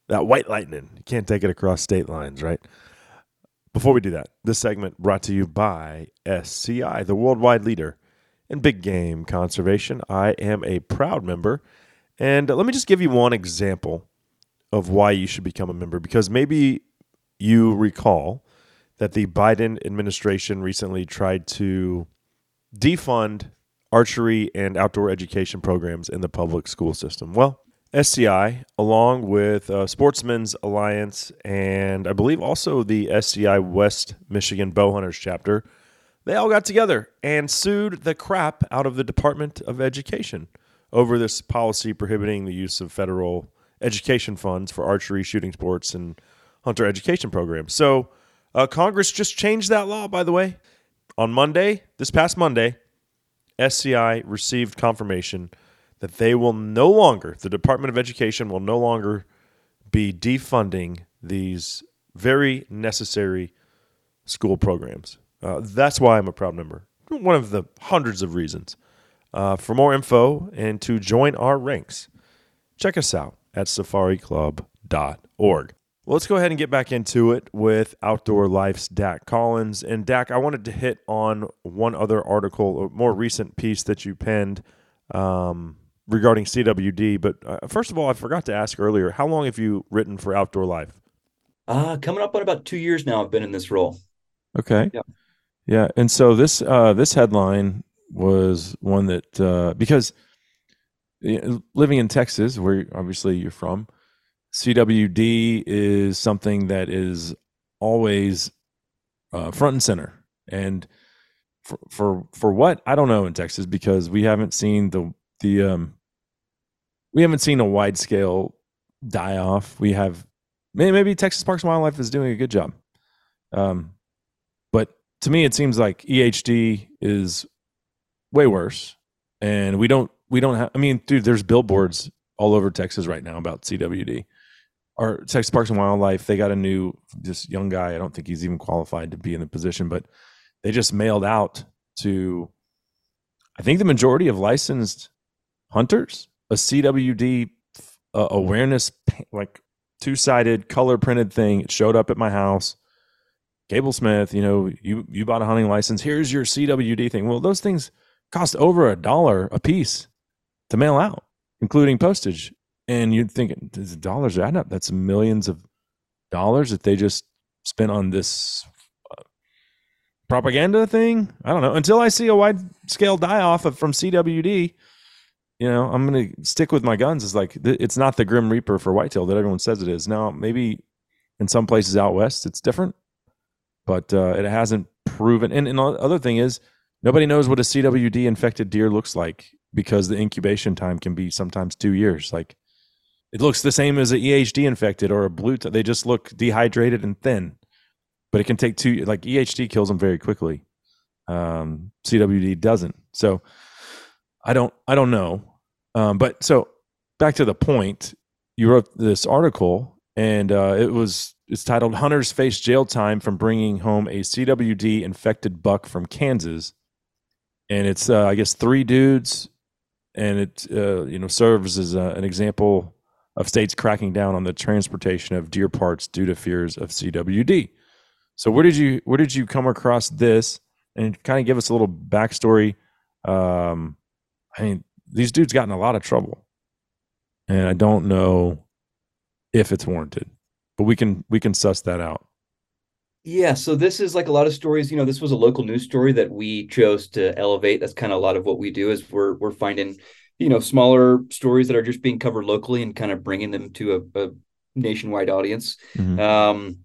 that white lightning, you can't take it across state lines, right? Before we do that, this segment brought to you by SCI, the worldwide leader in big game conservation. I am a proud member. And let me just give you one example of why you should become a member because maybe you recall that the Biden administration recently tried to defund archery and outdoor education programs in the public school system. Well, SCI, along with uh, Sportsmen's Alliance and I believe also the SCI West Michigan Bowhunters chapter, they all got together and sued the crap out of the Department of Education over this policy prohibiting the use of federal education funds for archery, shooting sports, and hunter education programs. So, uh, Congress just changed that law, by the way. On Monday, this past Monday, SCI received confirmation that they will no longer, the Department of Education will no longer be defunding these very necessary school programs. Uh, that's why I'm a proud member. One of the hundreds of reasons. Uh, for more info and to join our ranks, check us out at safariclub.org. Well, let's go ahead and get back into it with Outdoor Life's Dac Collins. And Dac, I wanted to hit on one other article, a more recent piece that you penned um, regarding CWD. But uh, first of all, I forgot to ask earlier, how long have you written for Outdoor Life? Uh, coming up on about two years now, I've been in this role. Okay. Yeah. Yeah. And so this uh, this headline was one that uh, because living in Texas, where obviously you're from, CWD is something that is always uh, front and center. And for, for for what I don't know in Texas because we haven't seen the the um we haven't seen a wide scale die off. We have maybe, Texas Parks and Wildlife is doing a good job. Um, but to me, it seems like EHD is way worse, and we don't we don't have. I mean, dude, there's billboards all over Texas right now about CWD. Or Texas Parks and Wildlife, they got a new this young guy. I don't think he's even qualified to be in the position, but they just mailed out to I think the majority of licensed hunters a CWD uh, awareness like two sided color printed thing. It showed up at my house. Cable Smith, you know, you you bought a hunting license. Here's your CWD thing. Well, those things cost over a dollar a piece to mail out, including postage. And you'd think the dollars add up. That's millions of dollars that they just spent on this uh, propaganda thing. I don't know. Until I see a wide scale die off of, from CWD, you know, I'm going to stick with my guns. It's like it's not the Grim Reaper for whitetail that everyone says it is. Now, maybe in some places out west it's different, but uh, it hasn't proven. And, and the other thing is, nobody knows what a CWD infected deer looks like because the incubation time can be sometimes two years. Like it looks the same as an EHD infected or a blue. T- they just look dehydrated and thin, but it can take two. Like EHD kills them very quickly. Um, CWD doesn't. So I don't. I don't know. Um, but so back to the point, you wrote this article, and uh, it was it's titled "Hunters Face Jail Time from Bringing Home a CWD Infected Buck from Kansas," and it's uh, I guess three dudes, and it uh, you know serves as a, an example of states cracking down on the transportation of deer parts due to fears of CWD. So where did you where did you come across this and kind of give us a little backstory? Um, I mean, these dudes got in a lot of trouble, and I don't know if it's warranted, but we can we can suss that out. Yeah, so this is like a lot of stories. You know, this was a local news story that we chose to elevate. That's kind of a lot of what we do is we're we're finding you know smaller stories that are just being covered locally and kind of bringing them to a, a nationwide audience. Mm-hmm. um,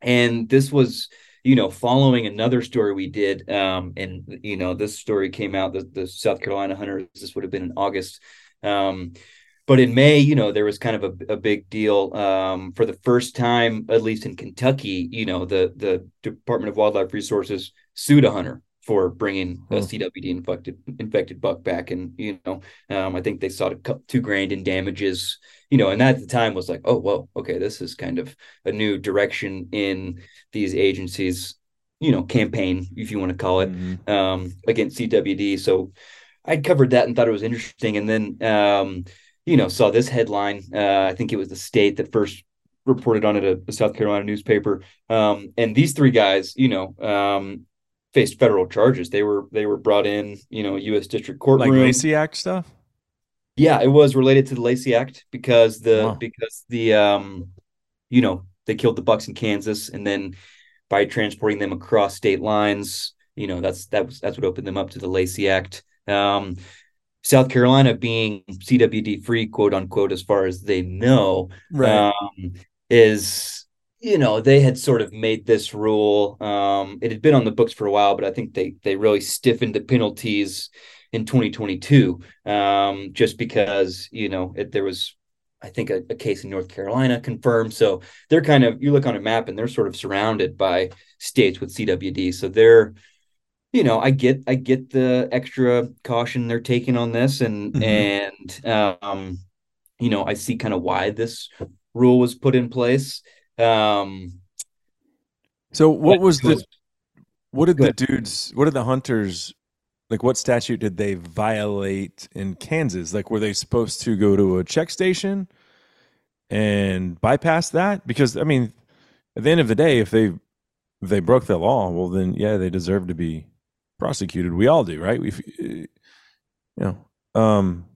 and this was you know following another story we did um, and you know this story came out the, the south carolina hunters this would have been in august. Um, but in may you know there was kind of a, a big deal um, for the first time at least in kentucky you know the the department of wildlife resources sued a hunter for bringing a CWD infected infected buck back, and you know, um, I think they sought a two grand in damages. You know, and that at the time was like, oh, whoa, okay, this is kind of a new direction in these agencies. You know, campaign, if you want to call it, mm-hmm. um, against CWD. So I'd covered that and thought it was interesting, and then um, you know saw this headline. Uh, I think it was the state that first reported on it, a, South Carolina newspaper. Um, and these three guys, you know, um, faced federal charges. They were they were brought in, you know, U.S. District Court like Lacey Act stuff. Yeah, it was related to the Lacey Act because the wow. because the um, you know, they killed the bucks in Kansas, and then by transporting them across state lines, you know, that's that was that's what opened them up to the Lacey Act. Um, South Carolina being CWD free, quote unquote, as far as they know, right. um, is you know they had sort of made this rule um it had been on the books for a while but i think they they really stiffened the penalties in 2022 um just because you know it, there was i think a, a, case in north carolina confirmed. So they're kind of you look on a map and they're sort of surrounded by states with cwd so they're you know i get i get the extra caution they're taking on this and mm-hmm. and um you know i see kind of why this rule was put in place um, so what was the what did the dudes what did the hunters like what statute did they violate in Kansas? Like were they supposed to go to a check station and bypass that? Because I mean, at the end of the day, if they if they broke the law, well then yeah, they deserve to be prosecuted. We all do, right? We you know, um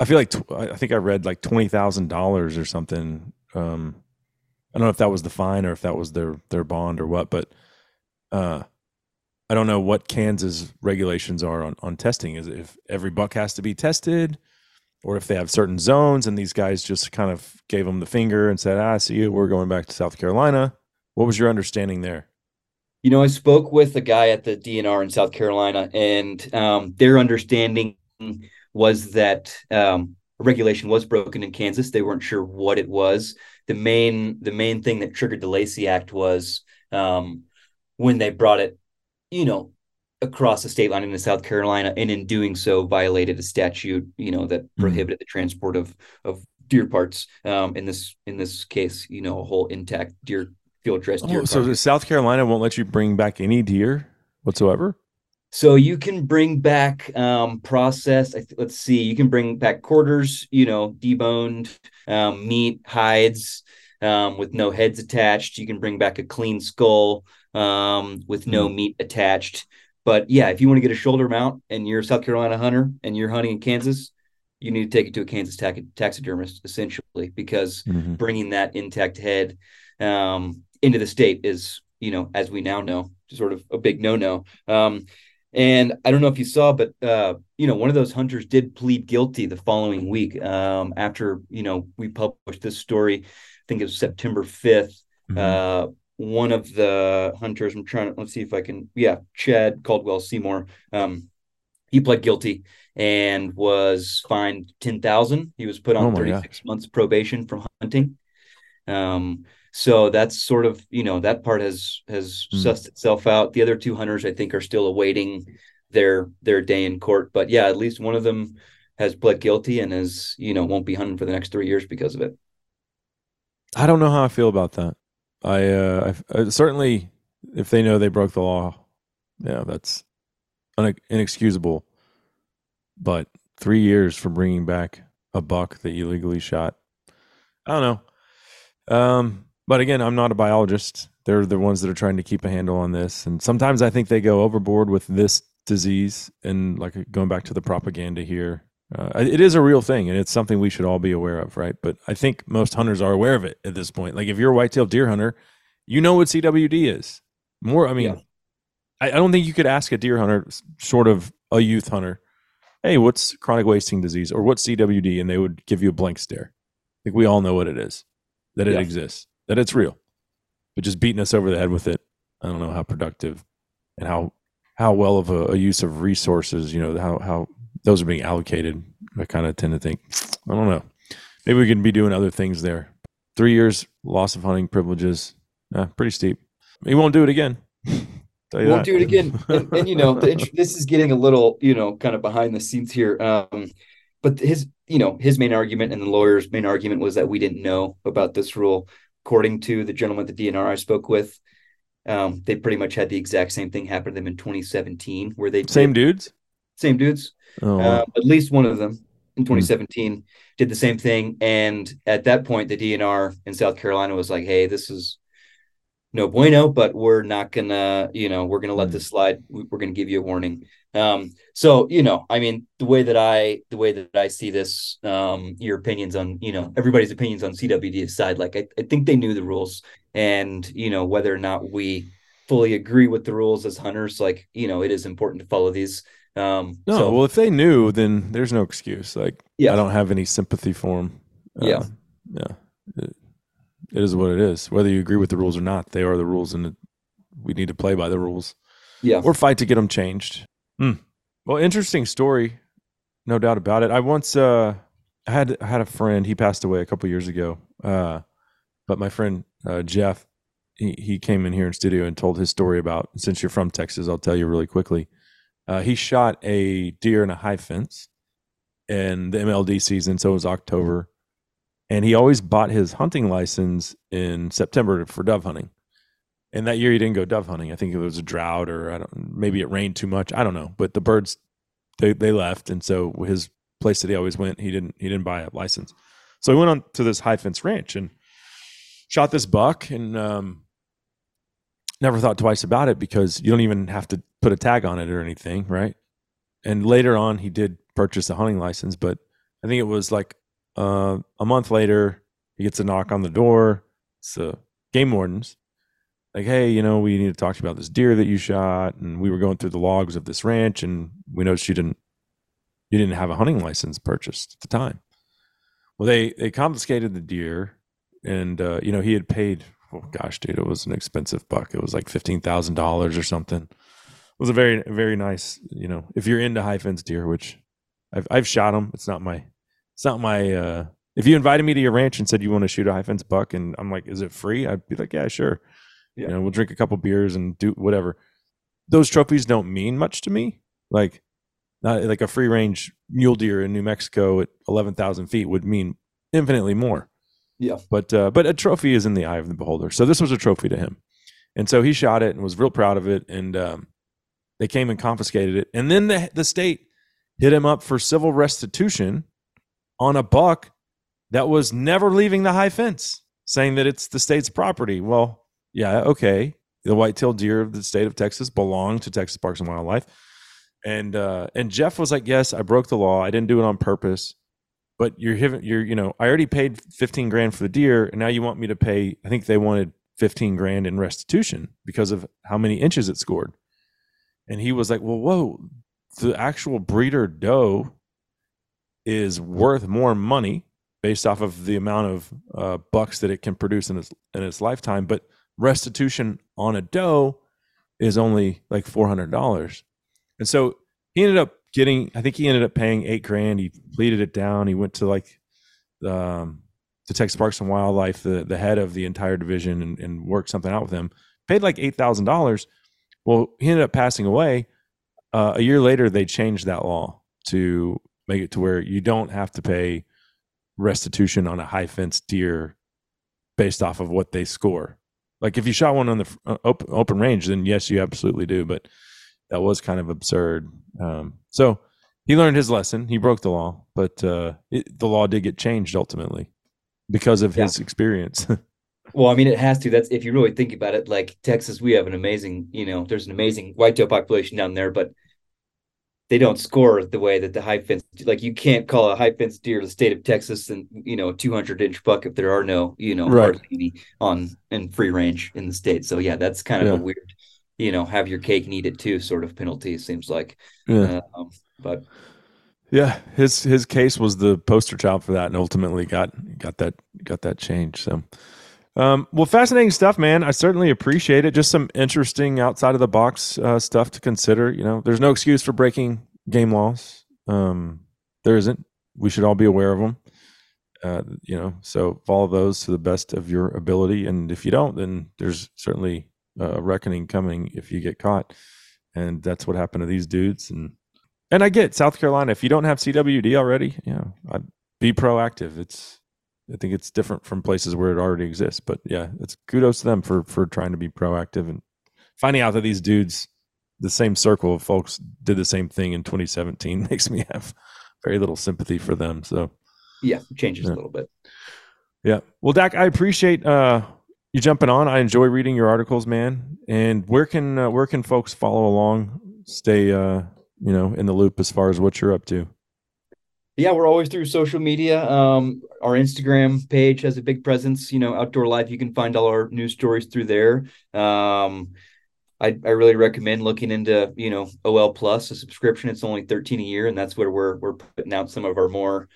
I feel like tw- I think I read like twenty thousand dollars or something um I don't know if that was the fine or if that was their their bond or what, but uh, I don't know what Kansas regulations are on, on testing. Is if every buck has to be tested, or if they have certain zones, and these guys just kind of gave them the finger and said, "Ah, see you. We're going back to South Carolina." What was your understanding there? You know, I spoke with a guy at the DNR in South Carolina, and um, their understanding was that um, regulation was broken in Kansas. They weren't sure what it was the main the main thing that triggered the Lacey Act was um, when they brought it, you know, across the state line into South Carolina, and in doing so, violated a statute, you know, that mm-hmm. prohibited the transport of of deer parts. Um, in this in this case, you know, a whole intact deer field dressed deer. Oh, so South Carolina won't let you bring back any deer whatsoever. So you can bring back um, processed. Let's see, you can bring back quarters, you know, deboned um, meat, hides um, with no heads attached. You can bring back a clean skull um, with no mm. meat attached. but yeah, if you want to get a shoulder mount and you're a South Carolina hunter and you're hunting in Kansas, you need to take it to a Kansas taxidermist essentially because mm-hmm. bringing that intact head um, into the state is, you know, as we now know, sort of a big no-no. Um, and I don't know if you saw, but uh, you know, one of those hunters did plead guilty the following week um, after you know we published this story. I think it was September 5th mm-hmm. uh, one of the hunters. I'm trying to let's see if I can. Yeah, Chad Caldwell Seymour. Um, he pled guilty and was fined ten thousand. He was put on oh 36 God. months probation from hunting. Um, so that's sort of you know that part has has mm. sussed itself out. The other two hunters, I think, are still awaiting their their day in court. But yeah, at least one of them has pled guilty and is you know won't be hunting for the next three years because of it. I don't know how I feel about that. I, uh, I, uh, certainly, if they know they broke the law, yeah, that's inexcusable. But three years for bringing back a buck that you legally shot, I don't know. Um, but again, I'm not a biologist. They're the ones that are trying to keep a handle on this, and sometimes I think they go overboard with this disease. And like going back to the propaganda here, uh, it is a real thing, and it's something we should all be aware of, right? But I think most hunters are aware of it at this point. Like if you're a whitetail deer hunter, you know what CWD is. More, I mean, yeah. I, I, don't think you could ask a deer hunter, short of a youth hunter, hey, what's chronic wasting disease or what's CWD, and they would give you a blank stare. I think we all know what it is, that it yeah. exists, that it's real. But just beating us over the head with it, I don't know how productive and how how well of a, a use of resources, you know, how how those are being allocated. I kind of tend to think, I don't know, maybe we can be doing other things there. Three years loss of hunting privileges, uh, pretty steep. He won't do it again. won't that. do it again. And, and you know, the, this is getting a little, you know, kind of behind the scenes here. Um, but his, you know, his main argument and the lawyer's main argument was that we didn't know about this rule. According to the gentleman at the DNR I spoke with, um, they pretty much had the exact same thing happen to them in 2017, where they same did, dudes, same dudes. Oh, uh, at least one of them in 2017 mm. did the same thing. And at that point, the DNR in South Carolina was like, "Hey, this is no bueno, but we're not gonna, you know, we're gonna let mm. this slide. We're gonna give you a warning." Um, so you know, I mean, the way that I, the way that I see this, um, your opinions on, you know, everybody's opinions on CWD aside, like I, I think they knew the rules, and you know, whether or not we fully agree with the rules as hunters, like you know, it is important to follow these. Um, no, so, well, if they knew, then there's no excuse. Like, yeah. I don't have any sympathy for them. Uh, yeah, yeah, it, is what it is. Whether you agree with the rules or not, they are the rules, and we need to play by the rules. Yeah, or fight to get them changed. Hmm. Well, interesting story, no doubt about it. I once uh, had had a friend. He passed away a couple years ago. Uh, but my friend uh, Jeff, he he came in here in studio and told his story about. Since you're from Texas, I'll tell you really quickly. Uh, he shot a deer in a high fence in the MLD season, so it was October, and he always bought his hunting license in September for dove hunting. And that year he didn't go dove hunting. I think it was a drought, or I don't, maybe it rained too much. I don't know. But the birds, they they left, and so his place that he always went, he didn't he didn't buy a license. So he went on to this high fence ranch and shot this buck, and um, never thought twice about it because you don't even have to put a tag on it or anything, right? And later on, he did purchase a hunting license, but I think it was like uh, a month later, he gets a knock on the door. It's the game wardens. Like, hey, you know, we need to talk to you about this deer that you shot, and we were going through the logs of this ranch, and we noticed you didn't you didn't have a hunting license purchased at the time. Well, they they confiscated the deer, and uh, you know he had paid. Oh gosh, dude, it was an expensive buck. It was like fifteen thousand dollars or something It was a very very nice. You know, if you're into high fence deer, which I've I've shot them. It's not my it's not my. uh If you invited me to your ranch and said you want to shoot a high fence buck, and I'm like, is it free? I'd be like, yeah, sure. Yeah. You know, we'll drink a couple beers and do whatever. Those trophies don't mean much to me. Like, not like a free range mule deer in New Mexico at eleven thousand feet would mean infinitely more. Yeah. But uh, but a trophy is in the eye of the beholder. So this was a trophy to him, and so he shot it and was real proud of it. And um, they came and confiscated it. And then the, the state hit him up for civil restitution on a buck that was never leaving the high fence, saying that it's the state's property. Well, yeah, okay, the white-tailed deer of the state of Texas belong to Texas Parks and Wildlife. And uh, and Jeff was like, "Yes, I broke the law. I didn't do it on purpose." But you're you're you know I already paid 15 grand for the deer, and now you want me to pay? I think they wanted 15 grand in restitution because of how many inches it scored. And he was like, "Well, whoa, the actual breeder doe is worth more money based off of the amount of uh, bucks that it can produce in its in its lifetime, but restitution on a doe is only like four hundred dollars." And so he ended up getting. I think he ended up paying eight grand. He pleaded it down. He went to like um, the Texas Parks and Wildlife, the the head of the entire division, and, and worked something out with him. Paid like eight thousand dollars. Well, he ended up passing away. Uh, a year later, they changed that law to make it to where you don't have to pay restitution on a high fence deer based off of what they score. Like if you shot one on the uh, open, open range, then yes, you absolutely do. But that was kind of absurd. Um, so he learned his lesson. He broke the law, but uh, it, the law did get changed ultimately because of his experience. Well, I mean, it has to. That's if you really think about it. Like Texas, we have an amazing, you know, there's an amazing whitetail population down there, but they don't score the way that the high fence. Like you can't call a high fence deer the state of Texas and you know 200 inch buck if there are no, you know, Right. on in free range in the state. So yeah, that's kind of Yeah. a weird, you know, have your cake and eat it too sort of penalty. It seems like, yeah. um, but Yeah, his his case was the poster child for that, and ultimately got got that got that change. So, um, well, fascinating stuff, man. I certainly appreciate it. Just some interesting outside of the box uh, stuff to consider. You know, there's no excuse for breaking game laws. Um, there isn't. We should all be aware of them. Uh, you know, so follow those to the best of your ability, and if you don't, then there's certainly a reckoning coming if you get caught, and that's what happened to these dudes. And and I get South Carolina. If you don't have CWD already, you know, I'd be proactive. It's, I think it's different from places where it already exists. But yeah, it's kudos to them for for trying to be proactive and finding out that these dudes, the same circle of folks, did the same thing in 2017 makes me have very little sympathy for them. So yeah, it changes Yeah. a little bit. yeah, well, Dac, I appreciate uh you jumping on. I enjoy reading your articles, man. And where can uh, where can folks follow along, stay uh you know in the loop as far as what you're up to? Yeah we're always through social media. Um our instagram page has a big presence you know outdoor life. You can find all our news stories through there. Um I, I really recommend looking into you know ol plus a subscription. It's only 13 a year and that's where we're we're putting out some of our more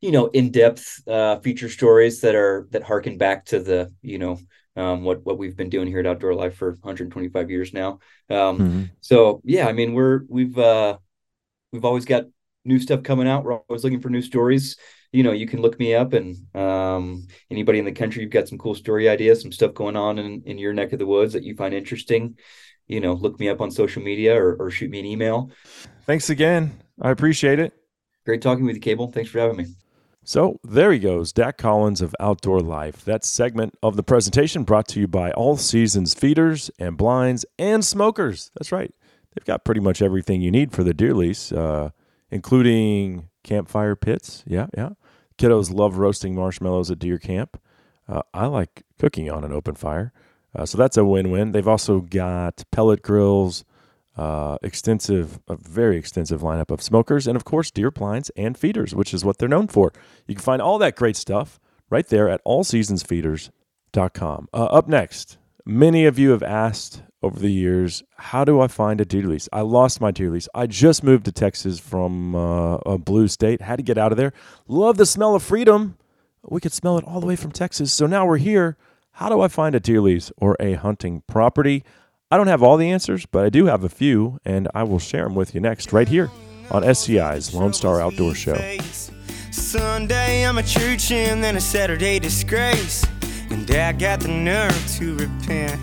you know in-depth uh feature stories that are that harken back to the you know um what what we've been doing here at outdoor life for 125 years now. Um Mhm. so yeah, I mean we're we've uh we've always got new stuff coming out. We're always looking for new stories. You know, you can look me up and um anybody in the country you've got some cool story ideas, some stuff going on in, in your neck of the woods that you find interesting, you know, look me up on social media or, or shoot me an email. Thanks again. I appreciate it. Great talking with you, Cable. Thanks for having me. So there he goes, Dac Collins of Outdoor Life. That segment of the presentation brought to you by All Seasons Feeders and Blinds and Smokers. That's right. They've got pretty much everything you need for the deer lease, uh, including campfire pits. Yeah, yeah. Kiddos love roasting marshmallows at deer camp. Uh, I like cooking on an open fire. Uh, so that's a win-win. They've also got pellet grills, uh, extensive, a very extensive lineup of smokers, and of course deer blinds and feeders, which is what they're known for. You can find all that great stuff right there at allseasonsfeeders.com. Uh, up next, many of you have asked over the years, how do I find a deer lease? I lost my deer lease. I just moved to Texas from uh, a blue state, had to get out of there. Love the smell of freedom. We could smell it all the way from Texas. So now we're here. How do I find a deer lease or a hunting property? I don't have all the answers, but I do have a few, and I will share them with you next, right here on SCI's Lone Star Outdoor Show. Sunday I'm a church and then a Saturday disgrace. And I got the nerve to repent.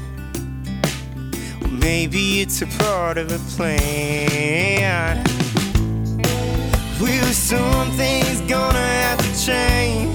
Maybe it's a part of a plan. Well, something's gonna have to change.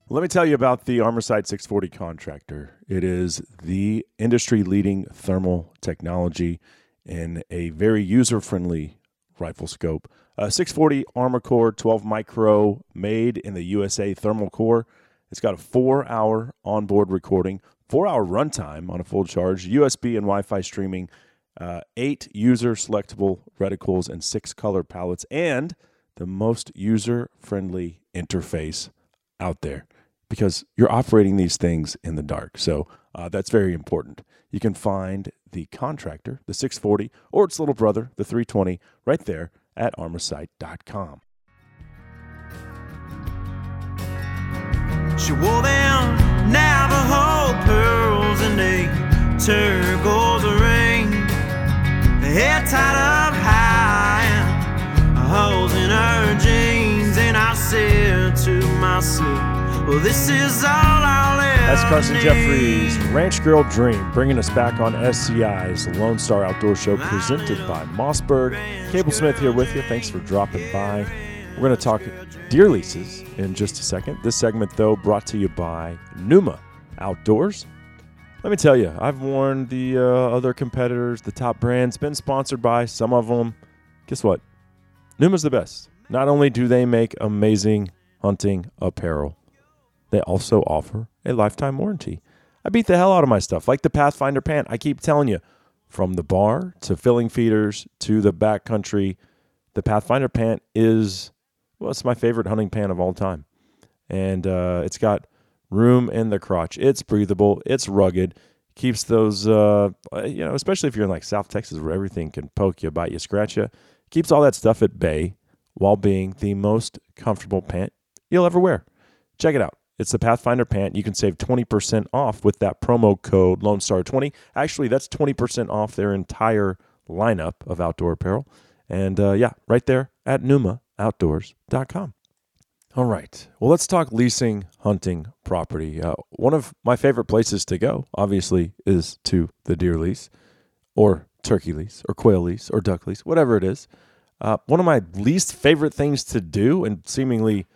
Let me tell you about the ArmaSight 640 contractor. It is the industry leading thermal technology in a very user friendly rifle scope. A 640 Armor Core 12 micro made in the USA thermal core. It's got a four hour onboard recording, four hour runtime on a full charge, USB and Wi Fi streaming, uh, eight user selectable reticles, and six color palettes, and the most user friendly interface out there because you're operating these things in the dark. So uh, that's very important. You can find the contractor, the 640, or its little brother, the 320, right there at armasight.com. She wore them Navajo pearls and a turquoise ring. Hair tied up Well, this is all I'll ever That's Carson need. Jeffries' Ranch Girl Dream, bringing us back on SCI's Lone Star Outdoor Show, presented by Mossberg. Cable Smith here with you. Thanks for dropping by. We're going to talk deer leases in just a second. This segment, though, brought to you by Pnuma Outdoors. Let me tell you, I've worn the uh, other competitors, the top brands, been sponsored by some of them. Guess what? Pnuma's the best. Not only do they make amazing hunting apparel, they also offer a lifetime warranty. I beat the hell out of my stuff, like the Pathfinder pant. I keep telling you, from the bar to filling feeders to the backcountry, the Pathfinder pant is, well, it's my favorite hunting pant of all time. And uh, it's got room in the crotch. It's breathable, it's rugged, keeps those, uh, you know, especially if you're in like South Texas where everything can poke you, bite you, scratch you, keeps all that stuff at bay while being the most comfortable pant you'll ever wear. Check it out. It's the Pathfinder pant. You can save 20% off with that promo code Lone Star 20 Actually, that's 20% off their entire lineup of outdoor apparel. And uh, yeah, right there at pnumaoutdoors.com. All right. Well, let's talk leasing, hunting property. Uh, one of my favorite places to go, obviously, is to the deer lease or turkey lease or quail lease or duck lease, whatever it is. Uh, one of my least favorite things to do and seemingly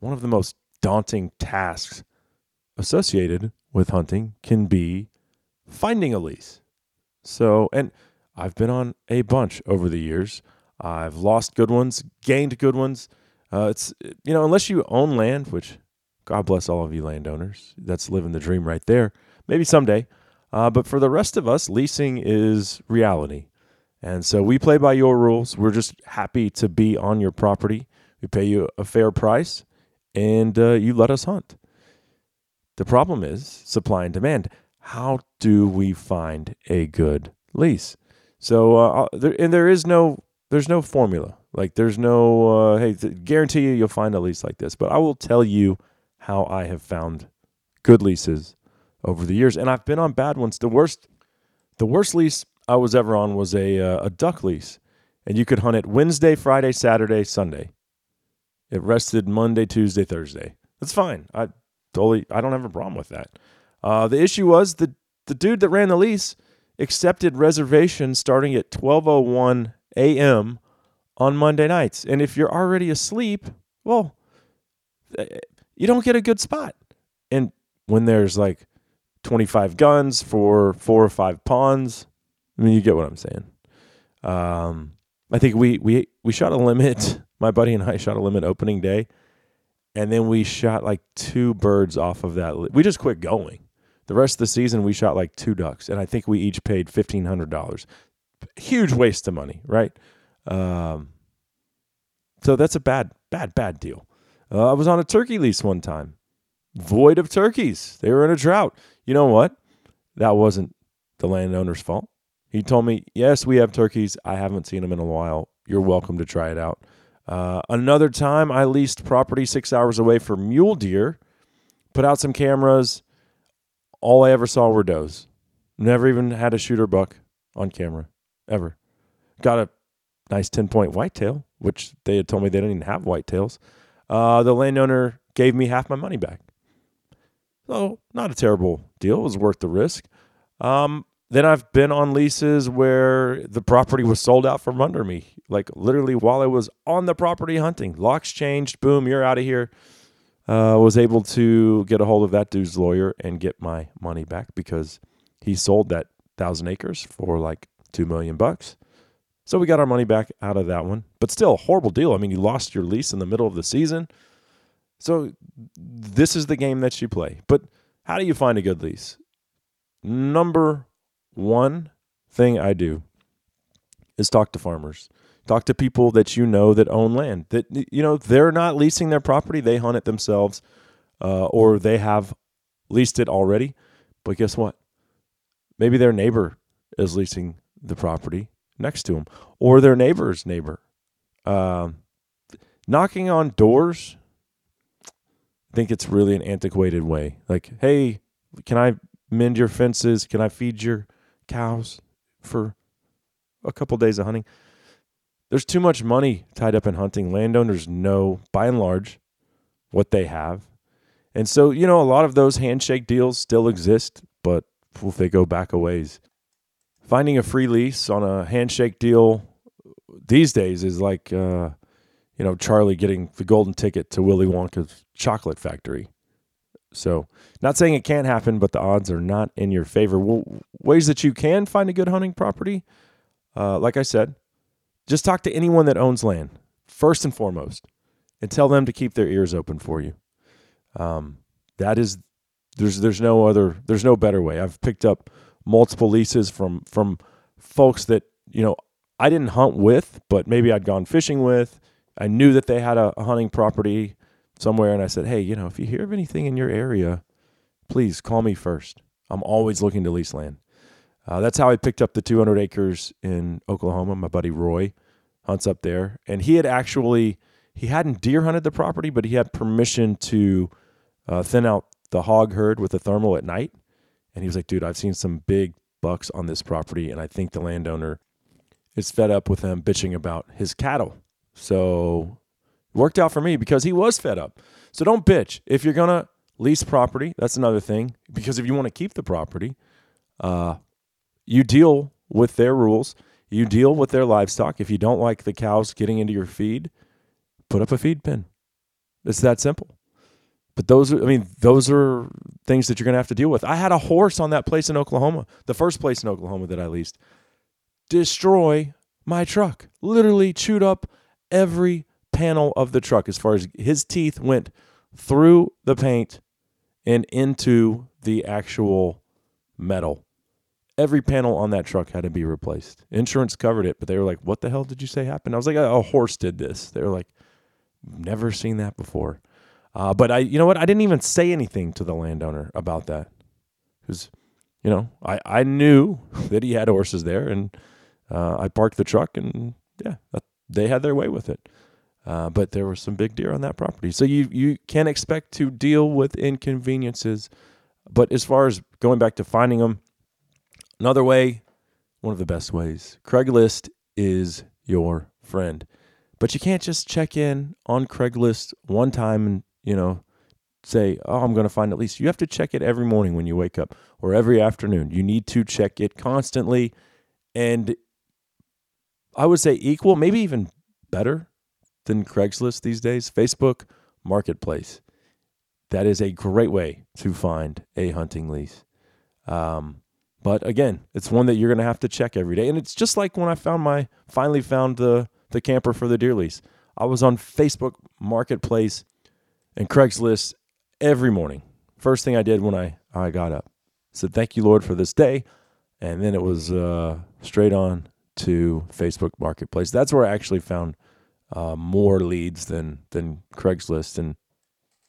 one of the most daunting tasks associated with hunting can be finding a lease. So, and I've been on a bunch over the years. I've lost good ones, gained good ones. Uh, it's you know, unless you own land, which God bless all of you landowners, that's living the dream right there. Maybe someday, uh, but for the rest of us, leasing is reality, and so we play by your rules. We're just happy to be on your property. We pay you a fair price, and uh, you let us hunt. The problem is supply and demand. How do we find a good lease? So, uh, there, and there is no, there's no formula. Like, there's no, uh, hey, th- guarantee you you'll find a lease like this. But I will tell you how I have found good leases over the years, and I've been on bad ones. The worst, the worst lease I was ever on was a uh, a duck lease, and you could hunt it Wednesday, Friday, Saturday, Sunday. It rested Monday, Tuesday, Thursday. That's fine. I totally, I don't have a problem with that. Uh, the issue was the the dude that ran the lease accepted reservations starting at 12:01 a.m. on Monday nights, and if you're already asleep, well, eh, you don't get a good spot. And when there's like 25 guns for four or five pawns, I mean, you get what I'm saying. Um, I think we we we shot a limit. My buddy and I shot a limit opening day, and then we shot like two birds off of that. li- We just quit going. The rest of the season, we shot like two ducks, and I think we each paid fifteen hundred dollars. Huge waste of money, right? Um, so that's a bad, bad, bad deal. Uh, I was on a turkey lease one time, void of turkeys. They were in a drought. You know what? That wasn't the landowner's fault. He told me, "Yes, we have turkeys. I haven't seen them in a while. You're welcome to try it out." Uh, another time, I leased property six hours away for mule deer, put out some cameras. All I ever saw were does. Never even had a shooter buck on camera ever. Got a nice 10 point whitetail, which they had told me they didn't even have whitetails. Uh, the landowner gave me half my money back. So, not a terrible deal. It was worth the risk. Um, then I've been on leases where the property was sold out from under me, like literally while I was on the property hunting. Locks changed, boom, you're out of here. Uh, was able to get a hold of that dude's lawyer and get my money back because he sold that thousand acres for like two million bucks. So we got our money back out of that one, but still a horrible deal. I mean, you lost your lease in the middle of the season. So this is the game that you play. But how do you find a good lease? Number one thing I do is talk to farmers. Talk to people that you know that own land. That you know they're not leasing their property; they hunt it themselves, uh, or they have leased it already. But guess what? Maybe their neighbor is leasing the property next to them, or their neighbor's neighbor. Um, knocking on doors. I think it's really an antiquated way. Like, hey, can I mend your fences? Can I feed your cows for a couple days of hunting? There's too much money tied up in hunting. Landowners know, by and large, what they have. And so, you know, a lot of those handshake deals still exist, but if they go back a ways. Finding a free lease on a handshake deal these days is like, uh, you know, Charlie getting the golden ticket to Willy Wonka's chocolate factory. So, not saying it can't happen, but the odds are not in your favor. Well, ways that you can find a good hunting property, uh, like I said, just talk to anyone that owns land first and foremost, and tell them to keep their ears open for you. Um, that is, there's there's no other there's no better way. I've picked up multiple leases from from folks that you know I didn't hunt with, but maybe I'd gone fishing with. I knew that they had a, a hunting property somewhere, and I said, hey, you know, if you hear of anything in your area, please call me first. I'm always looking to lease land. Uh, that's how I picked up the 200 acres in Oklahoma. My buddy Roy hunts up there, and he had actually he hadn't deer hunted the property, but he had permission to uh, thin out the hog herd with a thermal at night. And he was like, "Dude, I've seen some big bucks on this property, and I think the landowner is fed up with them bitching about his cattle." So worked out for me because he was fed up. So don't bitch if you're gonna lease property. That's another thing because if you want to keep the property, uh, you deal with their rules. You deal with their livestock. If you don't like the cows getting into your feed, put up a feed pen. It's that simple. But those are, I mean, those are things that you're going to have to deal with. I had a horse on that place in Oklahoma, the first place in Oklahoma that I leased, destroy my truck. Literally chewed up every panel of the truck as far as his teeth went through the paint and into the actual metal. Every panel on that truck had to be replaced. Insurance covered it, but they were like, "What the hell did you say happened?" I was like, "A, horse did this." They were like, "Never seen that before." Uh, but I, you know what? I didn't even say anything to the landowner about that because, you know, I I knew that he had horses there, and uh, I parked the truck, and yeah, they had their way with it. Uh, but there were some big deer on that property, so you you can expect to deal with inconveniences. But as far as going back to finding them, another way, one of the best ways, Craigslist is your friend. But you can't just check in on Craigslist one time and you know say, "Oh, I'm going to find at least." You have to check it every morning when you wake up or every afternoon. You need to check it constantly, and I would say equal, maybe even better than Craigslist these days. Facebook Marketplace. That is a great way to find a hunting lease. Um, but again, it's one that you're going to have to check every day. And it's just like when I found my finally found the the camper for the deer lease. I was on Facebook Marketplace and Craigslist every morning. First thing I did when I I got up, said thank you Lord for this day, and then it was uh, straight on to Facebook Marketplace. That's where I actually found uh, more leads than than Craigslist, and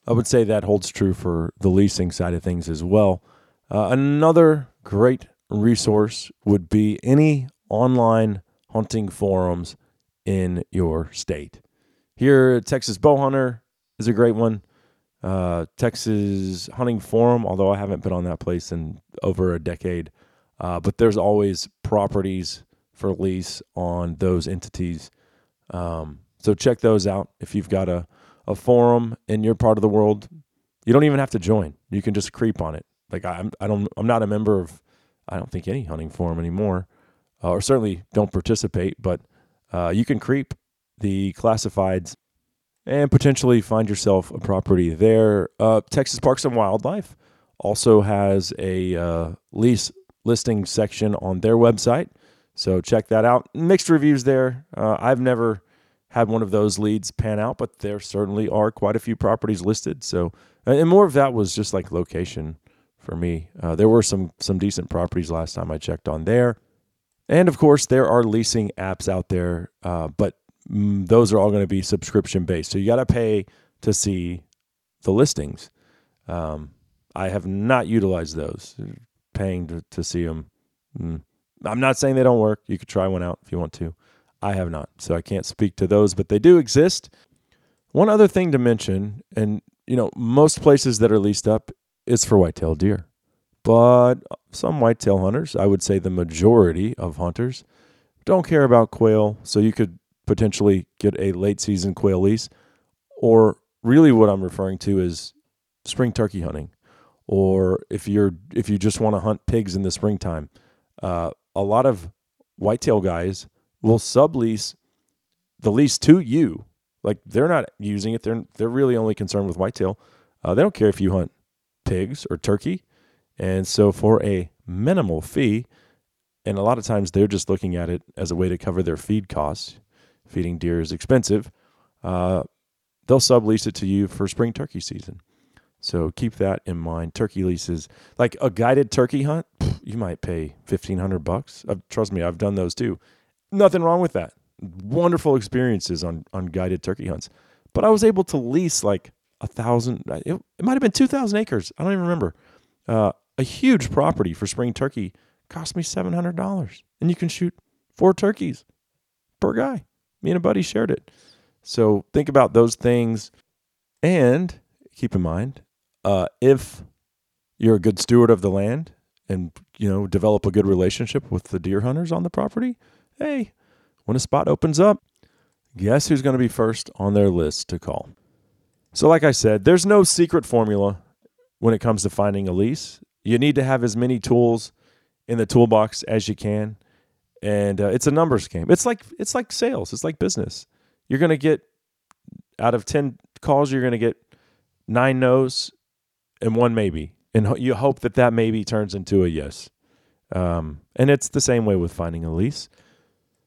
I would say that holds true for the leasing side of things as well. Uh, another great resource would be any online hunting forums in your state. Here, Texas Bowhunter is a great one. uh, Texas Hunting Forum, although I haven't been on that place in over a decade. Uh, but there's always properties for lease on those entities. Um, so check those out. If you've got a, a forum in your part of the world, you don't even have to join. You can just creep on it. Like I'm, I don't, I'm not a member of, I don't think any hunting forum anymore, uh, or certainly don't participate. But uh, you can creep the classifieds and potentially find yourself a property there. Uh, Texas Parks and Wildlife also has a uh, lease listing section on their website. So check that out. Mixed reviews there. Uh, I've never had one of those leads pan out, but there certainly are quite a few properties listed. So, and more of that was just like location for me. Uh, there were some some decent properties last time I checked on there, and of course there are leasing apps out there, uh, but mm, those are all going to be subscription based. So you got to pay to see the listings. Um, I have not utilized those, paying to, to see them. Mm. I'm not saying they don't work. You could try one out if you want to. I have not, so I can't speak to those, but they do exist. One other thing to mention, and you know, most places that are leased up is for whitetail deer, but some whitetail hunters, I would say the majority of hunters, don't care about quail, so you could potentially get a late season quail lease, or really what I'm referring to is spring turkey hunting, or if you're if you just want to hunt pigs in the springtime. Uh, a lot of whitetail guys will sublease the lease to you. Like they're not using it. They're they're really only concerned with whitetail. Uh, they don't care if you hunt pigs or turkey. And so for a minimal fee, and a lot of times they're just looking at it as a way to cover their feed costs. Feeding deer is expensive. Uh, they'll sublease it to you for spring turkey season. So keep that in mind. Turkey leases, like a guided turkey hunt, you might pay fifteen hundred bucks. Uh, trust me, I've done those too. Nothing wrong with that. Wonderful experiences on on guided turkey hunts. But I was able to lease like a thousand. It, it might have been two thousand acres. I don't even remember. Uh, a huge property for spring turkey cost me seven hundred dollars, and you can shoot four turkeys per guy. Me and a buddy shared it. So think about those things, and keep in mind uh, if you're a good steward of the land and you know develop a good relationship with the deer hunters on the property, hey, when a spot opens up, guess who's going to be first on their list to call? So, like I said, there's no secret formula when it comes to finding a lease. You need to have as many tools in the toolbox as you can, and uh, it's a numbers game. It's like it's like sales. It's like business. You're going to get out of ten calls, you're going to get nine no's and one maybe, and you hope that that maybe turns into a yes. Um, and it's the same way with finding a lease.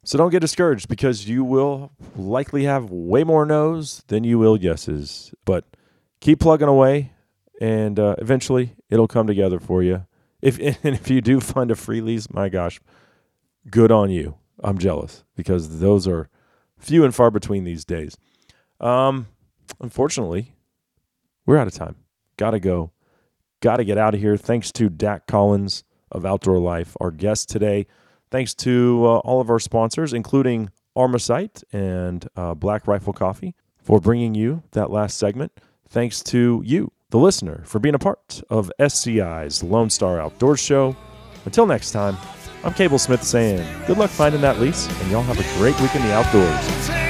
So don't get discouraged because you will likely have way more no's than you will yeses. But keep plugging away, and uh, eventually it'll come together for you. If and if you do find a free lease, my gosh, good on you. I'm jealous because those are few and far between these days. Um, unfortunately, we're out of time. Gotta go. Gotta get out of here. Thanks to Dac Collins of Outdoor Life, our guest today. Thanks to uh, all of our sponsors, including ArmaSight and uh, Black Rifle Coffee, for bringing you that last segment. Thanks to you, the listener, for being a part of SCI's Lone Star Outdoors Show. Until next time, I'm Cable Smith saying good luck finding that lease, and y'all have a great week in the outdoors.